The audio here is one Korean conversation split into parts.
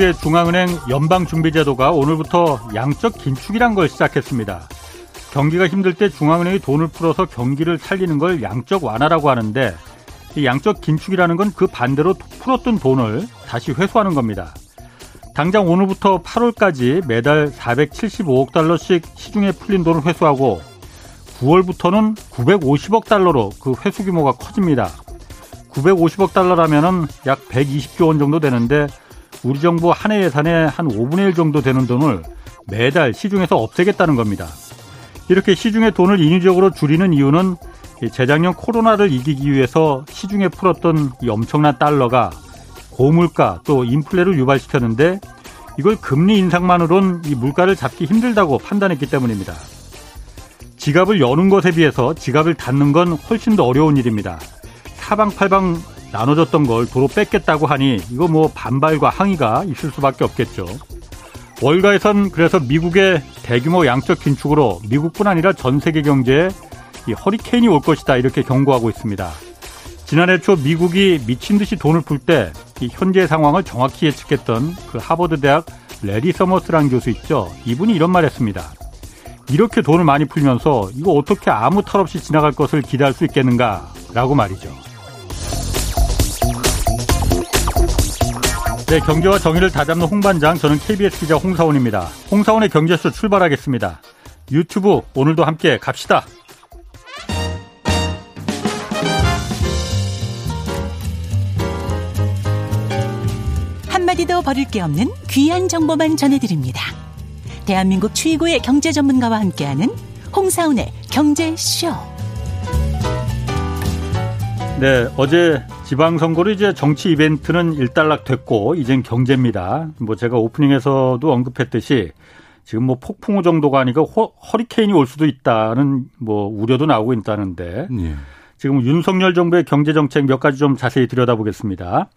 미국의 중앙은행 연방준비제도가 오늘부터 양적 긴축이란 걸 시작했습니다. 경기가 힘들 때 중앙은행이 돈을 풀어서 경기를 살리는 걸 양적 완화라고 하는데 이 양적 긴축이라는 건 그 반대로 풀었던 돈을 다시 회수하는 겁니다. 당장 오늘부터 8월까지 매달 475억 달러씩 시중에 풀린 돈을 회수하고 9월부터는 950억 달러로 그 회수 규모가 커집니다. 950억 달러라면은 약 120조 원 정도 되는데 우리 정부 한 해 예산의 한 5분의 1 정도 되는 돈을 매달 시중에서 없애겠다는 겁니다. 이렇게 시중의 돈을 인위적으로 줄이는 이유는 재작년 코로나를 이기기 위해서 시중에 풀었던 이 엄청난 달러가 고물가 또 인플레를 유발시켰는데 이걸 금리 인상만으론 이 물가를 잡기 힘들다고 판단했기 때문입니다. 지갑을 여는 것에 비해서 지갑을 닫는 건 훨씬 더 어려운 일입니다. 사방팔방 나눠졌던 걸 도로 뺏겠다고 하니 이거 뭐 반발과 항의가 있을 수밖에 없겠죠. 월가에선 그래서 미국의 대규모 양적 긴축으로 미국뿐 아니라 전 세계 경제에 이 허리케인이 올 것이다 이렇게 경고하고 있습니다. 지난해 초 미국이 미친 듯이 돈을 풀때이 현재 상황을 정확히 예측했던 그 하버드 대학 래리 서머스란 교수 있죠. 이분이 이런 말했습니다. 이렇게 돈을 많이 풀면서 이거 어떻게 아무 탈 없이 지나갈 것을 기대할 수 있겠는가라고 말이죠. 네, 경제와 정의를 다잡는 홍반장, 저는 KBS 기자 홍사훈입니다. 홍사훈의 경제쇼 출발하겠습니다. 유튜브 오늘도 함께 갑시다. 한마디도 버릴 게 없는 귀한 정보만 전해드립니다. 대한민국 최고의 경제 전문가와 함께하는 홍사운의 경제쇼. 네, 어제 지방선거로 이제 정치 이벤트는 일단락 됐고 이젠 경제입니다. 뭐 제가 오프닝에서도 언급했듯이 지금 뭐 폭풍우 정도가 아니고 허, 리케인이 올 수도 있다는 뭐 우려도 나오고 있다는데 예. 지금 윤석열 정부의 경제 정책 몇 가지 좀 자세히 들여다보겠습니다.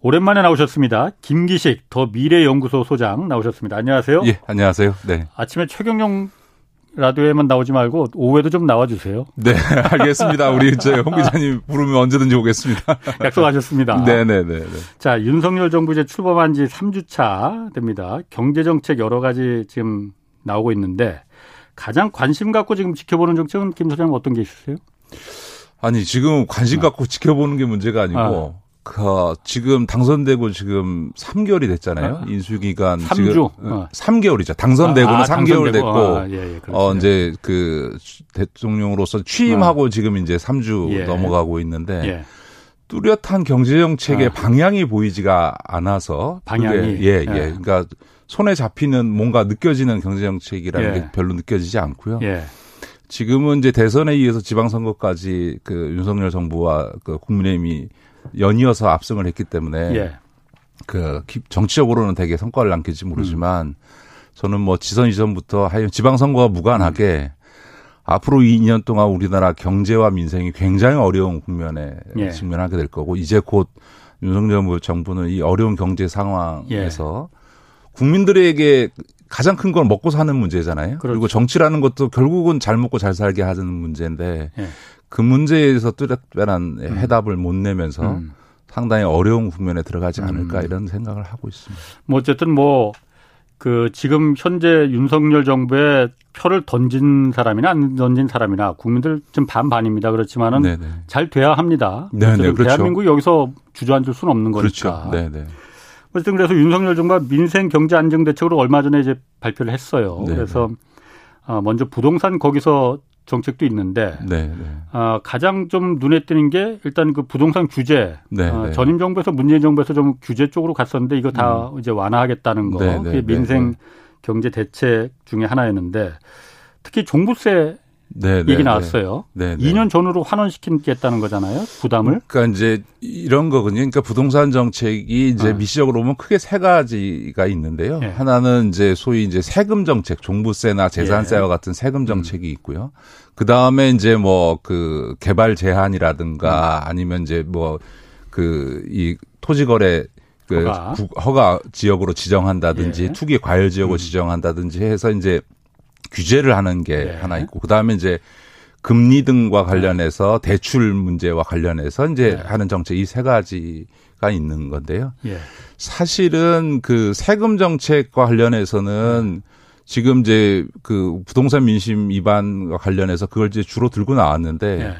오랜만에 나오셨습니다. 김기식 더 미래연구소 소장 나오셨습니다. 안녕하세요. 예, 안녕하세요. 네. 아침에 최경영 라디오에만 나오지 말고 오후에도 좀 나와주세요. 네, 알겠습니다. 우리 저홍 기자님 부르면 언제든지 오겠습니다. 약속하셨습니다. 네네네. 네, 네, 네. 자, 윤석열 정부 이제 출범한 지 3주차 됩니다. 경제정책 여러 가지 지금 나오고 있는데 가장 관심 갖고 지금 지켜보는 정책은 김 소장님 어떤 게 있으세요? 아니, 지금 관심 갖고 아. 지켜보는 게 문제가 아니고 아. 그 지금 당선되고 지금 3개월이 됐잖아요. 아, 인수 기간 3주? 지금 어. 3개월이죠. 당선되고는 아, 3개월 아, 됐고 아, 예, 예, 어 이제 그 대통령으로서 취임하고 아. 지금 이제 3주 예. 넘어가고 있는데 예. 뚜렷한 경제 정책의 아. 방향이 보이지가 않아서 방향이 예, 예. 그러니까 손에 잡히는 뭔가 느껴지는 경제 정책이라는 예. 게 별로 느껴지지 않고요. 예. 지금은 이제 대선에 의해서 지방선거까지 그 윤석열 정부와 그 국민의힘이 연이어서 압승을 했기 때문에 예. 그 정치적으로는 되게 성과를 남길지 모르지만 음. 저는 뭐 지선 이전부터 하여 지방선거와 무관하게 음. 앞으로 2년 동안 우리나라 경제와 민생이 굉장히 어려운 국면에 예. 직면하게 될 거고 이제 곧 윤석열 정부는 이 어려운 경제 상황에서 예. 국민들에게 가장 큰 건 먹고 사는 문제잖아요. 그렇죠. 그리고 정치라는 것도 결국은 잘 먹고 잘 살게 하는 문제인데 예. 그 문제에서 뚜렷한 음. 해답을 못 내면서 음. 상당히 어려운 국면에 들어가지 않을까 음. 이런 생각을 하고 있습니다. 뭐 어쨌든 뭐 그 지금 현재 윤석열 정부에 표를 던진 사람이나 안 던진 사람이나 국민들 좀 반반입니다. 그렇지만은 네네. 잘 돼야 합니다. 네네, 그렇죠. 대한민국 여기서 주저앉을 수는 없는 거니까. 그렇죠. 네네. 어쨌든 그래서 윤석열 정부가 민생 경제 안정 대책으로 얼마 전에 이제 발표를 했어요. 네네. 그래서 어, 먼저 부동산 거기서 정책도 있는데 네, 네. 어, 가장 좀 눈에 띄는 게 일단 그 부동산 규제 네, 어, 네. 전임 정부에서 문재인 정부에서 좀 규제 쪽으로 갔었는데 이거 다 음. 이제 완화하겠다는 거 그게 민생 경제 대책 중에 하나였는데 특히 종부세 네, 네, 얘기 나왔어요. 네, 네. 2년 전으로 환원시키겠다는 거잖아요. 부담을. 그러니까 이제 이런 거거든요. 그러니까 부동산 정책이 이제 어. 미시적으로 보면 크게 세 가지가 있는데요. 예. 하나는 이제 소위 이제 세금 정책, 종부세나 재산세와 예. 같은 세금 정책이 음. 있고요. 그 다음에 이제 뭐 그 개발 제한이라든가 음. 아니면 이제 뭐 그 이 토지 거래 그 허가. 허가 지역으로 지정한다든지 예. 투기 과열 지역으로 음. 지정한다든지 해서 이제 규제를 하는 게 네. 하나 있고 그다음에 이제 금리 등과 관련해서 대출 문제와 관련해서 이제 네. 하는 정책 이 세 가지가 가 있는 건데요. 예. 사실은 그 세금 정책과 관련해서는 지금 이제 그 부동산 민심 위반과 관련해서 그걸 이제 주로 들고 나왔는데 예.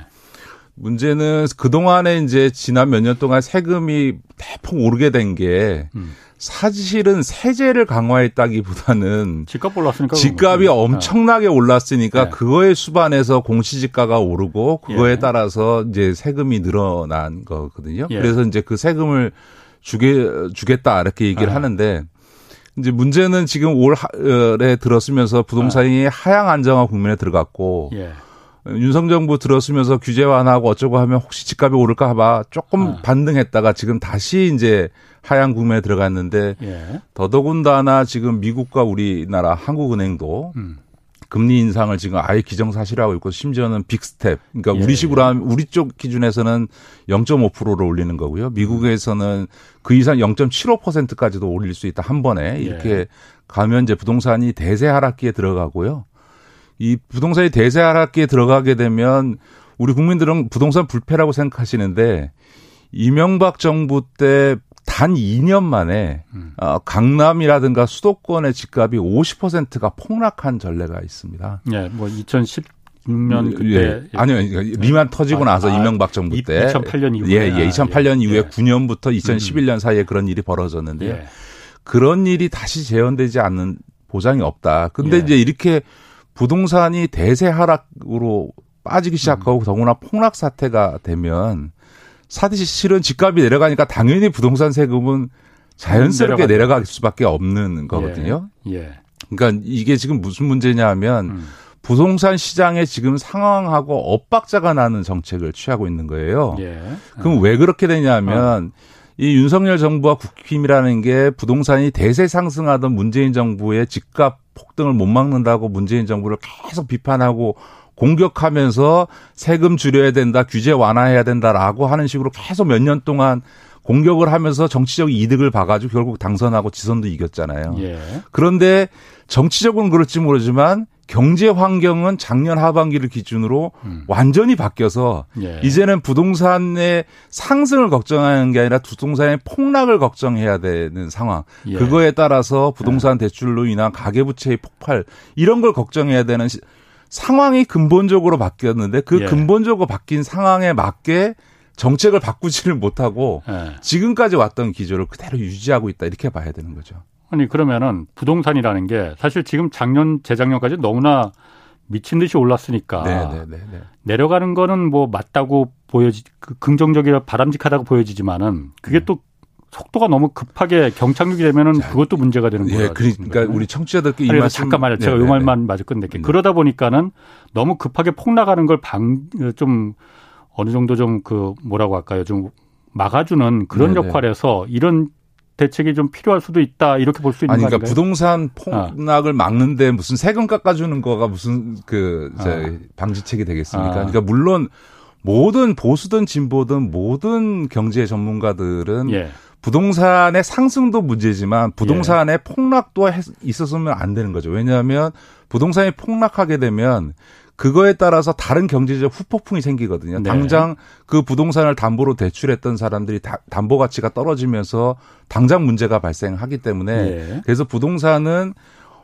문제는 그동안에 이제 지난 몇 년 동안 세금이 대폭 오르게 된게 음. 사실은 세제를 강화했다기보다는 집값 올랐으니까 집값이 엄청나게 올랐으니까 네. 그거에 수반해서 공시지가가 오르고 그거에 예. 따라서 이제 세금이 늘어난 거거든요. 예. 그래서 이제 그 세금을 주게 주겠다 이렇게 얘기를 아. 하는데 이제 문제는 지금 올해 들어서면서 부동산이 아. 하향 안정화 국면에 들어갔고 예. 윤석열 정부 들어서면서 규제 완화하고 어쩌고 하면 혹시 집값이 오를까 봐 조금 아. 반등했다가 지금 다시 이제 하향 국면에 들어갔는데 예. 더더군다나 지금 미국과 우리나라 한국은행도 음. 금리 인상을 지금 아예 기정사실화하고 있고 심지어는 빅스텝. 그러니까 예. 우리식으로 하면 우리 쪽 기준에서는 0.5%를 올리는 거고요. 미국에서는 그 이상 0.75%까지도 올릴 수 있다 한 번에 이렇게 예. 가면 이제 부동산이 대세 하락기에 들어가고요. 이 부동산이 대세 하락기에 들어가게 되면 우리 국민들은 부동산 불패라고 생각하시는데 이명박 정부 때 단 2년 만에 음. 어, 강남이라든가 수도권의 집값이 50%가 폭락한 전례가 있습니다. 예, 뭐 2016년 그때 예. 아니요, 리만 터지고 아, 나서 아, 이명박 정부 때 2008년 이후에 예, 예 2008년 예. 이후에 9년부터 2011년 음. 사이에 그런 일이 벌어졌는데요. 예. 그런 일이 다시 재현되지 않는 보장이 없다. 근데 예. 이제 이렇게 부동산이 대세 하락으로 빠지기 시작하고 음. 더구나 폭락 사태가 되면 사실은 집값이 내려가니까 당연히 부동산 세금은 자연스럽게 내려갈 수밖에 없는 거거든요. 예. 예. 그러니까 이게 지금 무슨 문제냐 하면 음. 부동산 시장에 지금 상황하고 엇박자가 나는 정책을 취하고 있는 거예요. 예. 그럼 왜 그렇게 되냐면 어. 이 윤석열 정부와 국힘이라는 게 부동산이 대세 상승하던 문재인 정부의 집값 폭등을 못 막는다고 문재인 정부를 계속 비판하고 공격하면서 세금 줄여야 된다, 규제 완화해야 된다라고 하는 식으로 계속 몇 년 동안 공격을 하면서 정치적 이득을 봐가지고 결국 당선하고 지선도 이겼잖아요. 예. 그런데 정치적으로는 그럴지 모르지만 경제 환경은 작년 하반기를 기준으로 음. 완전히 바뀌어서 예. 이제는 부동산의 상승을 걱정하는 게 아니라 부동산의 폭락을 걱정해야 되는 상황. 예. 그거에 따라서 부동산 예. 대출로 인한 가계부채의 폭발 이런 걸 걱정해야 되는 시, 상황이 근본적으로 바뀌었는데 그 예. 근본적으로 바뀐 상황에 맞게 정책을 바꾸지를 못하고 예. 지금까지 왔던 기조를 그대로 유지하고 있다 이렇게 봐야 되는 거죠. 아니 그러면은 부동산이라는 게 사실 지금 작년 재작년까지 너무나 미친 듯이 올랐으니까 네네네. 네, 네, 네. 내려가는 거는 뭐 맞다고 보여지 그 긍정적이라 바람직하다고 보여지지만은 그게 음. 또 속도가 너무 급하게 경착륙이 되면은 자, 그것도 문제가 되는 거예요. 예, 그러니까 우리 청취자들께 이 말씀 잠깐만요. 제가 이 말만 마저 끝낼게요. 음. 그러다 보니까는 너무 급하게 폭 나가는 걸 방 좀 어느 정도 좀 그 뭐라고 할까요? 좀 막아주는 그런 네네. 역할에서 이런 대책이 좀 필요할 수도 있다 이렇게 볼 수 있는 아니, 그러니까 부동산 폭락을 아. 막는데 무슨 세금 깎아주는 거가 무슨 그 아. 방지책이 되겠습니까? 아. 그러니까 물론 모든 보수든 진보든 모든 경제 전문가들은 예. 부동산의 상승도 문제지만 부동산의 예. 폭락도 있었으면 안 되는 거죠. 왜냐하면 부동산이 폭락하게 되면 그거에 따라서 다른 경제적 후폭풍이 생기거든요. 네. 당장 그 부동산을 담보로 대출했던 사람들이 다, 담보 가치가 떨어지면서 당장 문제가 발생하기 때문에 네. 그래서 부동산은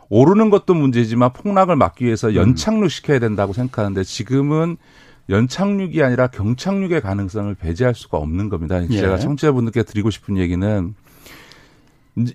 오르는 것도 문제지만 폭락을 막기 위해서 음. 연착륙 시켜야 된다고 생각하는데 지금은 연착륙이 아니라 경착륙의 가능성을 배제할 수가 없는 겁니다. 예. 제가 청취자분들께 드리고 싶은 얘기는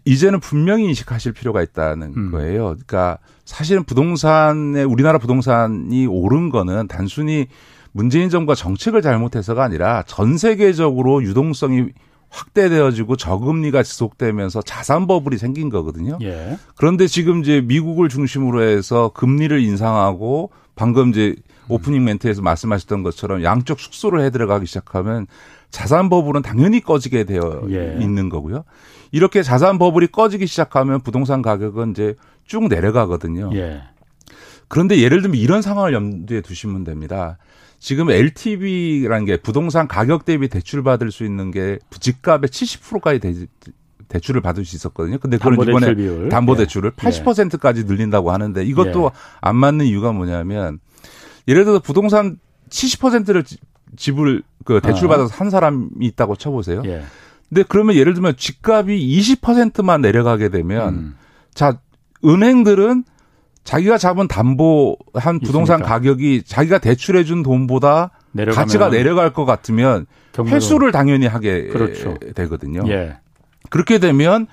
이제는 분명히 인식하실 필요가 있다는 음. 거예요. 그러니까 사실은 부동산에 우리나라 부동산이 오른 거는 단순히 문재인 정부가 정책을 잘못해서가 아니라 전 세계적으로 유동성이 확대되어지고 저금리가 지속되면서 자산 버블이 생긴 거거든요. 예. 그런데 지금 이제 미국을 중심으로 해서 금리를 인상하고 방금 이제 오프닝 멘트에서 말씀하셨던 것처럼 양적 축소를 해 들어가기 시작하면 자산 버블은 당연히 꺼지게 되어 예. 있는 거고요. 이렇게 자산 버블이 꺼지기 시작하면 부동산 가격은 이제 쭉 내려가거든요. 예. 그런데 예를 들면 이런 상황을 염두에 두시면 됩니다. 지금 LTV라는 게 부동산 가격 대비 대출 받을 수 있는 게 집값의 70%까지 대, 대출을 받을 수 있었거든요. 근데 그걸 이번에 비율. 담보 대출을 예. 80%까지 늘린다고 하는데 이것도 예. 안 맞는 이유가 뭐냐면 예를 들어서 부동산 70%를 집을 그 대출 아. 받아서 산 사람이 있다고 쳐보세요. 예. 근데 그러면 예를 들면 집값이 20%만 내려가게 되면 음. 자 은행들은 자기가 잡은 담보 한 부동산 있으니까. 가격이 자기가 대출해 준 돈보다 가치가 내려갈 것 같으면 경매로. 회수를 당연히 하게 그렇죠. 되거든요. 예. 그렇게 되면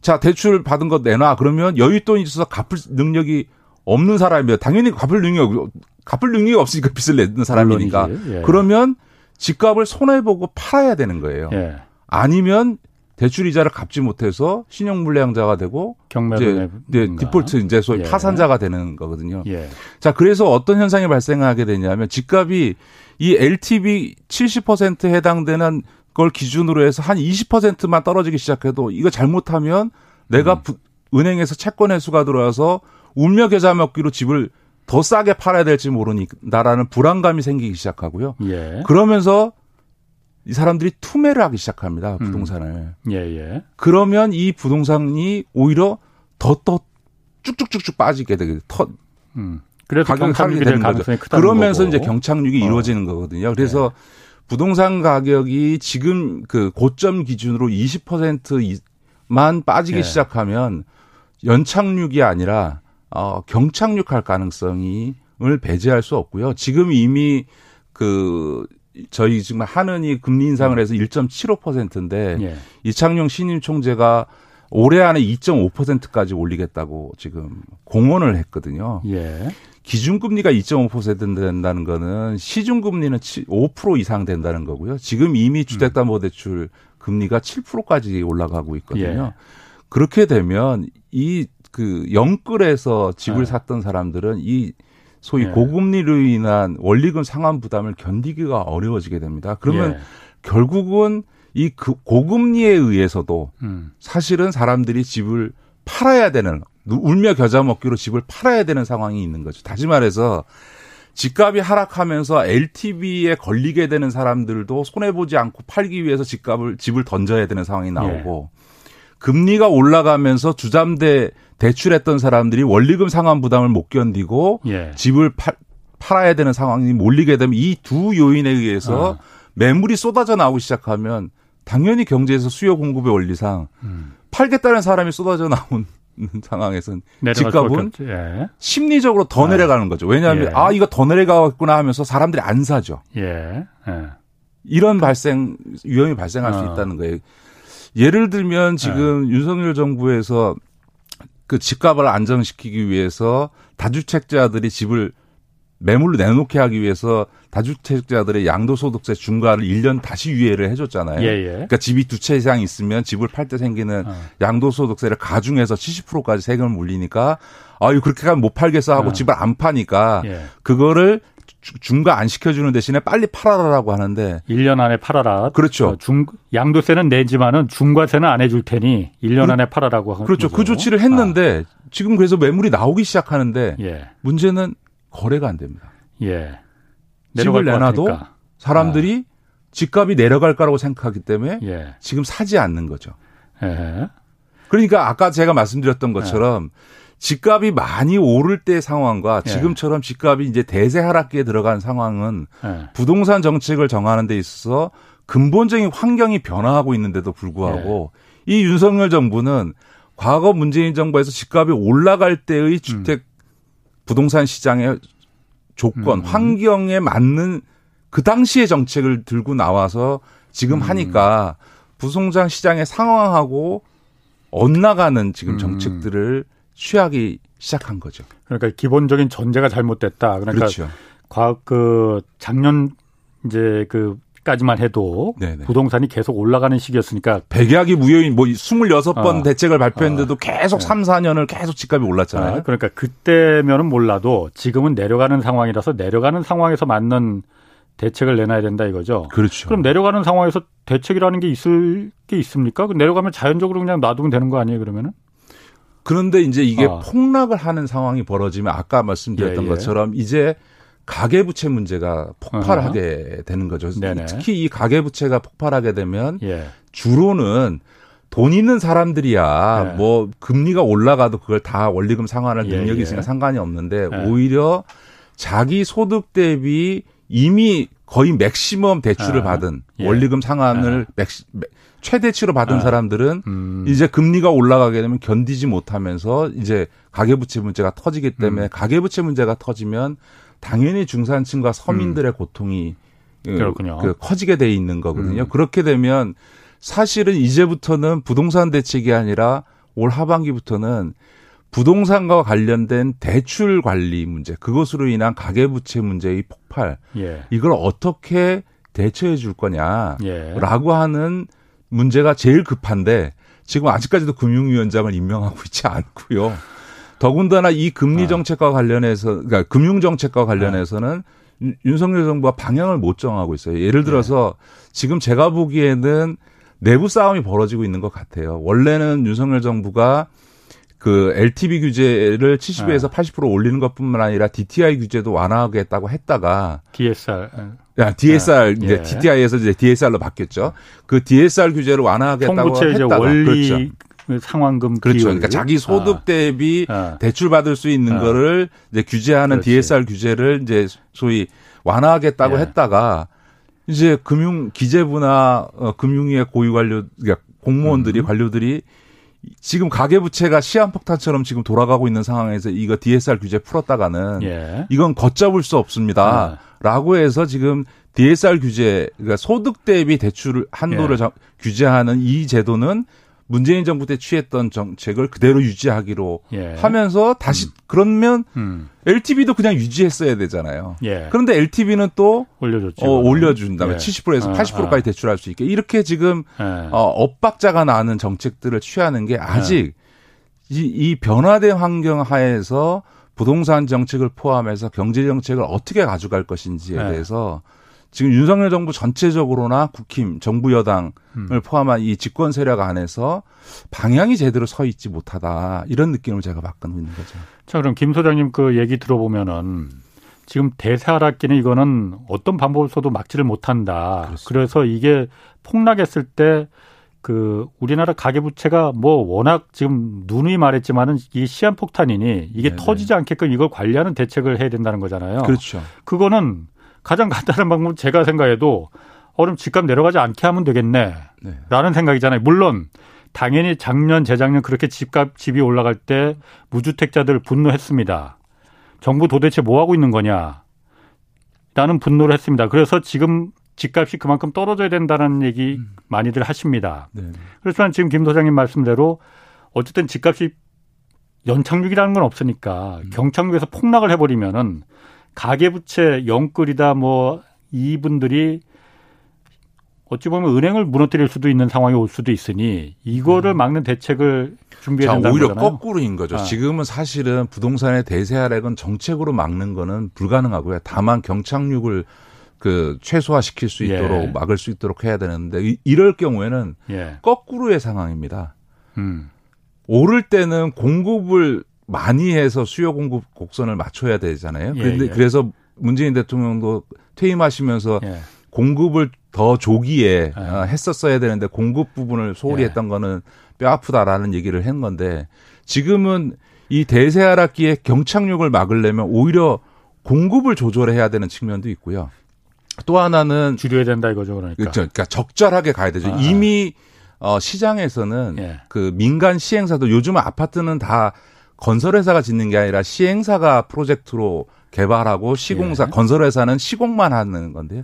자 대출 받은 거 내놔 그러면 여윳돈이 있어서 갚을 능력이 없는 사람이면 당연히 갚을 능력 갚을 능력이 없으니까 빚을 내는 사람이니까 예. 그러면 집값을 손해 보고 팔아야 되는 거예요. 예. 아니면 대출 이자를 갚지 못해서 신용 불량자가 되고 이제, 이제 디폴트 이제 소위 예. 파산자가 되는 거거든요. 예. 자, 그래서 어떤 현상이 발생하게 되냐면 집값이 이 LTV 70% 해당되는 걸 기준으로 해서 한 20%만 떨어지기 시작해도 이거 잘못하면 내가 음. 부, 은행에서 채권 회수가 들어와서 울며 겨자 먹기로 집을 더 싸게 팔아야 될지 모르니다라는 불안감이 생기기 시작하고요. 예. 그러면서 이 사람들이 투매를 하기 시작합니다. 음. 부동산을. 음. 예, 예. 그러면 이 부동산이 오히려 더더 쭉쭉쭉쭉 빠지게 되게 더 음. 그래서 가격이 하락이 되는 거죠. 그러면서 거고. 이제 경착륙이 어. 이루어지는 거거든요. 그래서 네. 부동산 가격이 지금 그 고점 기준으로 20%만 빠지기 네. 시작하면 연착륙이 아니라 어 경착륙할 가능성이 을 배제할 수 없고요. 지금 이미 그 저희 지금 하는이 금리 인상을 해서 1.75%인데 예. 이창용 신임 총재가 올해 안에 2.5%까지 올리겠다고 지금 공언을 했거든요. 예. 기준금리가 2.5% 된다는 거는 시중금리는 5% 이상 된다는 거고요. 지금 이미 주택담보대출 금리가 7%까지 올라가고 있거든요. 예. 그렇게 되면 이 그 영끌에서 집을 예. 샀던 사람들은 이 소위 예. 고금리로 인한 원리금 상환 부담을 견디기가 어려워지게 됩니다. 그러면 예. 결국은 이 그 고금리에 의해서도 음. 사실은 사람들이 집을 팔아야 되는 울며 겨자 먹기로 집을 팔아야 되는 상황이 있는 거죠. 다시 말해서 집값이 하락하면서 LTV에 걸리게 되는 사람들도 손해 보지 않고 팔기 위해서 집값을 집을 던져야 되는 상황이 나오고 예. 금리가 올라가면서 주담대 대출했던 사람들이 원리금 상환 부담을 못 견디고 예. 집을 팔, 팔아야 되는 상황이 몰리게 되면 이 두 요인에 의해서 어. 매물이 쏟아져 나오기 시작하면 당연히 경제에서 수요 공급의 원리상 음. 팔겠다는 사람이 쏟아져 나온 상황에서는 집값은 예. 심리적으로 더 아. 내려가는 거죠. 왜냐하면 예. 아 이거 더 내려가겠구나 하면서 사람들이 안 사죠. 예. 예. 이런 발생 위험이 발생할 어. 수 있다는 거예요. 예를 들면 지금 네. 윤석열 정부에서 그 집값을 안정시키기 위해서 다주택자들이 집을 매물로 내놓게 하기 위해서 다주택자들의 양도소득세 중과를 1년 다시 유예를 해줬잖아요. 예, 예. 그러니까 집이 두 채 이상 있으면 집을 팔 때 생기는 어. 양도소득세를 가중해서 70%까지 세금을 물리니까 아유 그렇게 가면 못 팔겠어 하고 어. 집을 안 파니까 예. 그거를 중과 안 시켜주는 대신에 빨리 팔아라라고 하는데 1년 안에 팔아라. 그렇죠. 어, 중 양도세는 내지만은 중과세는 안 해줄 테니 1년 그, 안에 팔아라고 하는 그렇죠. 거죠. 그 조치를 했는데 아. 지금 그래서 매물이 나오기 시작하는데 예. 문제는 거래가 안 됩니다. 예. 집을 내놔도 사람들이 아. 집값이 내려갈 거라고 생각하기 때문에 예. 지금 사지 않는 거죠. 예. 그러니까 아까 제가 말씀드렸던 것처럼 예. 집값이 많이 오를 때 상황과 예. 지금처럼 집값이 이제 대세 하락기에 들어간 상황은 예. 부동산 정책을 정하는 데 있어서 근본적인 환경이 변화하고 있는데도 불구하고 예. 이 윤석열 정부는 과거 문재인 정부에서 집값이 올라갈 때의 주택 음. 부동산 시장의 조건, 음. 환경에 맞는 그 당시의 정책을 들고 나와서 지금 음. 하니까 부동산 시장의 상황하고 엇나가는 지금 음. 정책들을 취하기 시작한 거죠. 그러니까 기본적인 전제가 잘못됐다. 그러니까 그렇죠. 과거 그 작년 이제 그 까지만 해도 네네. 부동산이 계속 올라가는 시기였으니까 백약이 무효인 뭐 26번 어. 대책을 발표했는데도 어. 계속 네. 3, 4년을 계속 집값이 올랐잖아요. 아, 그러니까 그때면은 몰라도 지금은 내려가는 상황이라서 내려가는 상황에서 맞는 대책을 내놔야 된다 이거죠. 그렇죠. 그럼 내려가는 상황에서 대책이라는 게 있을 게 있습니까? 내려가면 자연적으로 그냥 놔두면 되는 거 아니에요, 그러면은? 그런데 이제 이게 어. 폭락을 하는 상황이 벌어지면 아까 말씀드렸던 예, 예. 것처럼 이제 가계부채 문제가 폭발하게 어허. 되는 거죠. 네네. 특히 이 가계부채가 폭발하게 되면 예. 주로는 돈 있는 사람들이야 네. 뭐 금리가 올라가도 그걸 다 원리금 상환할 능력이 예, 예. 있으니까 상관이 없는데 네. 오히려 자기 소득 대비 이미 거의 맥시멈 대출을 아, 받은 예. 원리금 상환을 아. 맥시, 최대치로 받은 아. 사람들은 음. 이제 금리가 올라가게 되면 견디지 못하면서 이제 가계부채 문제가 터지기 때문에 음. 가계부채 문제가 터지면 당연히 중산층과 서민들의 음. 고통이 그, 그렇군요. 그 커지게 돼 있는 거거든요. 음. 그렇게 되면 사실은 이제부터는 부동산 대책이 아니라 올 하반기부터는 부동산과 관련된 대출 관리 문제, 그것으로 인한 가계부채 문제의 폭발, 예. 이걸 어떻게 대처해 줄 거냐라고 예. 하는 문제가 제일 급한데 지금 아직까지도 금융위원장을 임명하고 있지 않고요. 더군다나 이 금리 아. 정책과 관련해서, 그러니까 금융 정책과 관련해서는 윤석열 정부가 방향을 못 정하고 있어요. 예를 들어서 네. 지금 제가 보기에는 내부 싸움이 벌어지고 있는 것 같아요. 원래는 윤석열 정부가 그 LTV 규제를 70에서 네. 80% 올리는 것뿐만 아니라 DTI 규제도 완화하겠다고 했다가 DSR 야, DSR 네. 이제 예. DTI에서 이제 DSR로 바뀌었죠. 그 DSR 규제를 완화하겠다고 했다가 원리 그렇죠. 상환금 그렇죠. 그러니까 자기 소득 아. 대비 아. 대출 받을 수 있는 아. 거를 이제 규제하는 그렇지. DSR 규제를 이제 소위 완화하겠다고 예. 했다가 이제 금융 기재부나 어, 금융위의 고위 관료 그러니까 공무원들이 음. 관료들이 지금 가계부채가 시한폭탄처럼 지금 돌아가고 있는 상황에서 이거 DSR 규제 풀었다가는 예. 이건 걷잡을 수 없습니다. 네. 라고 해서 지금 DSR 규제, 그러니까 소득 대비 대출 한도를 예. 규제하는 이 제도는 문재인 정부 때 취했던 정책을 그대로 유지하기로 예. 하면서 다시 음. 그러면 음. LTV도 그냥 유지했어야 되잖아요. 예. 그런데 LTV는 또 올려줬죠. 어, 올려준 다음에 예. 70%에서 80%까지 아, 아. 대출할 수 있게 이렇게 지금 예. 어, 엇박자가 나는 정책들을 취하는 게 아직 예. 이, 이 변화된 환경 하에서 부동산 정책을 포함해서 경제 정책을 어떻게 가져갈 것인지에 예. 대해서 지금 윤석열 정부 전체적으로나 국힘, 정부 여당을 음. 포함한 이 집권 세력 안에서 방향이 제대로 서 있지 못하다 이런 느낌을 제가 받고 있는 거죠. 자 그럼 김 소장님 그 얘기 들어보면은 지금 대세 하락기는 이거는 어떤 방법을 써도 막지를 못한다. 그렇습니다. 그래서 이게 폭락했을 때 그 우리나라 가계부채가 뭐 워낙 지금 누누이 말했지만은 이게 시한폭탄이니 이게 네네. 터지지 않게끔 이걸 관리하는 대책을 해야 된다는 거잖아요. 그렇죠. 그거는 가장 간단한 방법은 제가 생각해도 얼음 집값 내려가지 않게 하면 되겠네. 네. 라는 생각이잖아요. 물론 당연히 작년, 재작년 그렇게 집값, 집이 올라갈 때 무주택자들 분노했습니다. 정부 도대체 뭐 하고 있는 거냐. 라는 분노를 했습니다. 그래서 지금 집값이 그만큼 떨어져야 된다는 얘기 음. 많이들 하십니다. 네. 그렇지만 지금 김 소장님 말씀대로 어쨌든 집값이 연착륙이라는 건 없으니까 음. 경착륙에서 폭락을 해버리면은 가계부채 영끌이다 뭐 이분들이 어찌 보면 은행을 무너뜨릴 수도 있는 상황이 올 수도 있으니 이거를 음. 막는 대책을 준비해야 된다는 오히려 거잖아요. 거꾸로인 거죠. 아. 지금은 사실은 부동산의 대세 하락은 정책으로 막는 거는 불가능하고요. 다만 경착륙을 그 최소화시킬 수 예. 있도록 예. 막을 수 있도록 해야 되는데 이럴 경우에는 예. 거꾸로의 상황입니다. 음. 오를 때는 공급을 많이 해서 수요 공급 곡선을 맞춰야 되잖아요. 예, 그런데 예, 예. 그래서 문재인 대통령도 퇴임하시면서 예. 공급을 더 조기에 예. 어, 했었어야 되는데 공급 부분을 소홀히 예. 했던 거는 뼈 아프다라는 얘기를 한 건데 지금은 이 대세 하락기에 경착륙을 막으려면 오히려 공급을 조절해야 되는 측면도 있고요. 또 하나는 줄여야 된다 이거죠, 그러니까. 그렇죠. 그러니까 적절하게 가야 되죠. 아. 이미 어 시장에서는 예. 그 민간 시행사도 요즘 아파트는 다 건설회사가 짓는 게 아니라 시행사가 프로젝트로 개발하고 시공사 예. 건설회사는 시공만 하는 건데요.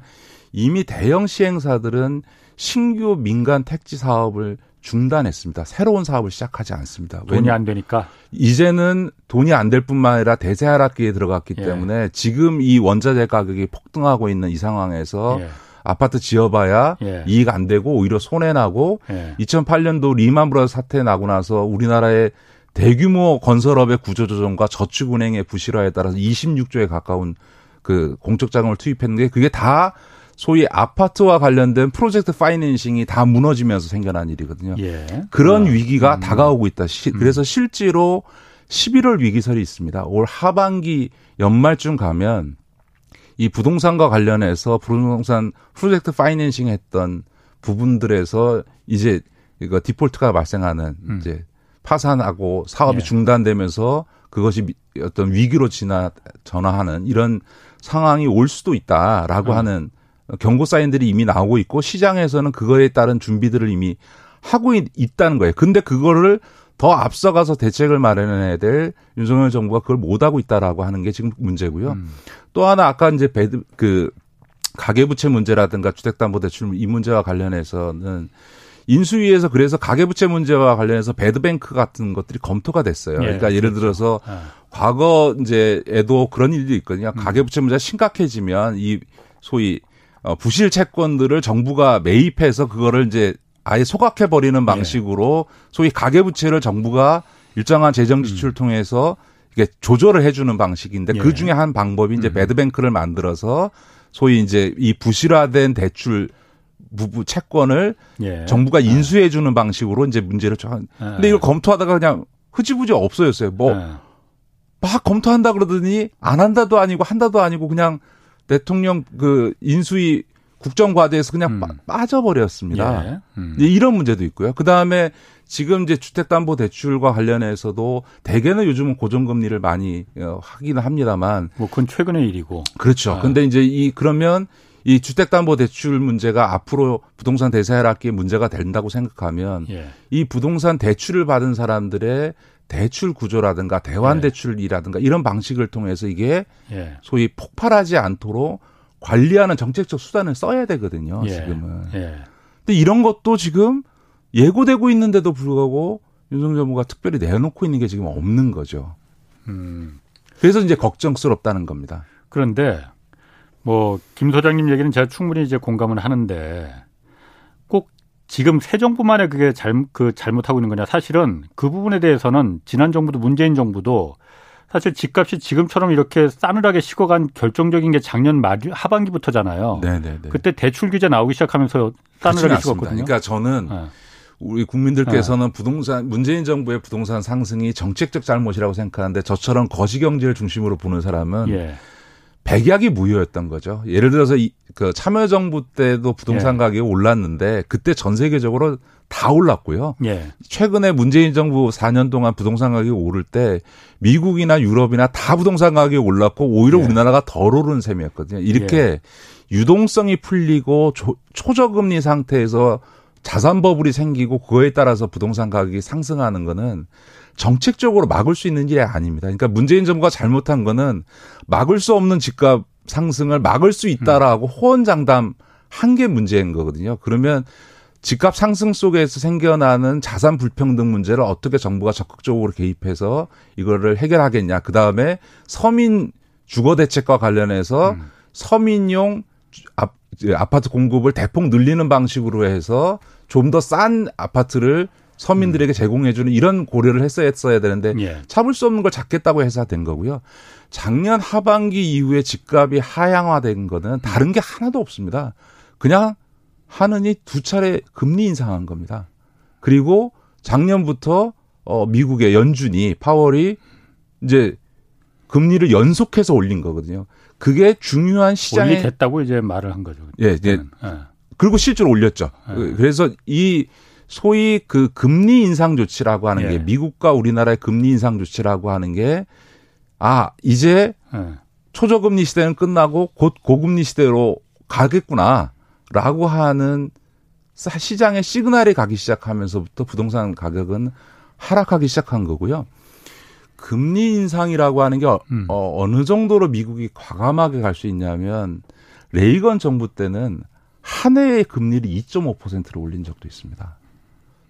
이미 대형 시행사들은 신규 민간 택지 사업을 중단했습니다. 새로운 사업을 시작하지 않습니다. 돈이 안 되니까 이제는 돈이 안 될 뿐만 아니라 대세 하락기에 들어갔기 예. 때문에 지금 이 원자재 가격이 폭등하고 있는 이 상황에서 예. 아파트 지어봐야 예. 이익 안 되고 오히려 손해 나고 2008년도 예. 리만 브라더 사태 나고 나서 우리나라의 대규모 건설업의 구조조정과 저축은행의 부실화에 따라서 26조에 가까운 그 공적 자금을 투입했는데 그게 다 소위 아파트와 관련된 프로젝트 파이낸싱이 다 무너지면서 생겨난 일이거든요. 예. 그런 어. 위기가 음. 다가오고 있다. 시, 음. 그래서 실제로 11월 위기설이 있습니다. 올 하반기 연말쯤 가면 이 부동산과 관련해서 부동산 프로젝트 파이낸싱 했던 부분들에서 이제 이거 디폴트가 발생하는 음. 이제 파산하고 사업이 예. 중단되면서 그것이 어떤 위기로 지나 전화하는 이런 상황이 올 수도 있다라고 음. 하는 경고 사인들이 이미 나오고 있고 시장에서는 그거에 따른 준비들을 이미 하고 있, 다는 거예요. 근데 그거를 더 앞서가서 대책을 마련해야 될 윤석열 정부가 그걸 못 하고 있다라고 하는 게 지금 문제고요. 음. 또 하나 아까 이제 배드 그 가계부채 문제라든가 주택담보대출 이 문제와 관련해서는 인수위에서 그래서 가계부채 문제와 관련해서 배드뱅크 같은 것들이 검토가 됐어요. 예, 그러니까 예를 그렇죠. 들어서 예. 과거 이제에도 그런 일도 있거든요. 음. 가계부채 문제가 심각해지면 이 소위 어, 부실 채권들을 정부가 매입해서 그거를 이제 아예 소각해 버리는 방식으로 예. 소위 가계부채를 정부가 일정한 재정 지출을 음. 통해서 이게 조절을 해주는 방식인데 그 예. 그 중에 한 방법이 이제 음. 배드뱅크를 만들어서 소위 이제 이 부실화된 대출 부부 채권을 예. 정부가 예. 인수해 주는 방식으로 이제 문제를 좀. 예. 근데 이걸 검토하다가 그냥 흐지부지 없어졌어요. 뭐막 예. 검토한다 그러더니 안 한다도 아니고 한다도 아니고 그냥 대통령 그 인수위 국정과제에서 그냥 음. 빠져버렸습니다. 예. 음. 이런 문제도 있고요. 그 다음에 지금 이제 주택담보대출과 관련해서도 대개는 요즘은 고정금리를 많이 어, 하기는 합니다만. 뭐 그건 최근의 일이고. 그렇죠. 아. 근데 이제 이 그러면 이 주택담보대출 문제가 앞으로 부동산 대세 하락기에 문제가 된다고 생각하면 예. 이 부동산 대출을 받은 사람들의 대출 구조라든가 대환 예. 대출이라든가 이런 방식을 통해서 이게 예. 소위 폭발하지 않도록 관리하는 정책적 수단을 써야 되거든요. 예. 지금은. 예. 근데 이런 것도 지금 예고되고 있는데도 불구하고 윤석열 정부가 특별히 내놓고 있는 게 지금 없는 거죠. 음. 그래서 이제 걱정스럽다는 겁니다. 그런데 뭐 김 소장님 얘기는 제가 충분히 이제 공감은 하는데 꼭 지금 새 정부만의 그게 잘, 그 잘못하고 있는 거냐 사실은 그 부분에 대해서는 지난 정부도 문재인 정부도 사실 집값이 지금처럼 이렇게 싸늘하게 식어간 결정적인 게 작년 말 하반기부터잖아요. 네네네. 그때 대출 규제 나오기 시작하면서 싸늘하게 식었거든요. 그러니까 저는 네. 우리 국민들께서는 네. 부동산 문재인 정부의 부동산 상승이 정책적 잘못이라고 생각하는데 저처럼 거시 경제를 중심으로 보는 사람은 예. 백약이 무효였던 거죠. 예를 들어서 이, 그 참여정부 때도 부동산 예. 가격이 올랐는데 그때 전 세계적으로 다 올랐고요. 예. 최근에 문재인 정부 4년 동안 부동산 가격이 오를 때 미국이나 유럽이나 다 부동산 가격이 올랐고 오히려 예. 우리나라가 덜 오른 셈이었거든요. 이렇게 예. 유동성이 풀리고 조, 초저금리 상태에서 자산 버블이 생기고 그거에 따라서 부동산 가격이 상승하는 거는 정책적으로 막을 수 있는 일이 아닙니다. 그러니까 문재인 정부가 잘못한 거는 막을 수 없는 집값 상승을 막을 수 있다라고 음. 호언장담 한 게 문제인 거거든요. 그러면 집값 상승 속에서 생겨나는 자산 불평등 문제를 어떻게 정부가 적극적으로 개입해서 이거를 해결하겠냐. 그 다음에 서민 주거 대책과 관련해서 음. 서민용 아파트 공급을 대폭 늘리는 방식으로 해서 좀 더 싼 아파트를 서민들에게 제공해주는 이런 고려를 했어야 했어야 되는데 예. 참을 수 없는 걸 찾겠다고 해서 된 거고요. 작년 하반기 이후에 집값이 하향화된 거는 다른 게 하나도 없습니다. 그냥 하느니 두 차례 금리 인상한 겁니다. 그리고 작년부터 어 미국의 연준이 파월이 이제 금리를 연속해서 올린 거거든요. 그게 중요한 시장에 올리겠다고 이제 말을 한 거죠. 예, 예. 예. 그리고 실제로 올렸죠. 예. 그래서 이 소위 그 금리 인상 조치라고 하는 예. 게 미국과 우리나라의 금리 인상 조치라고 하는 게 아, 이제 예. 초저금리 시대는 끝나고 곧 고금리 시대로 가겠구나. 라고 하는 시장의 시그널이 가기 시작하면서부터 부동산 가격은 하락하기 시작한 거고요. 금리 인상이라고 하는 게 음. 어느 정도로 미국이 과감하게 갈 수 있냐면 레이건 정부 때는 한 해의 금리를 2.5%로 올린 적도 있습니다.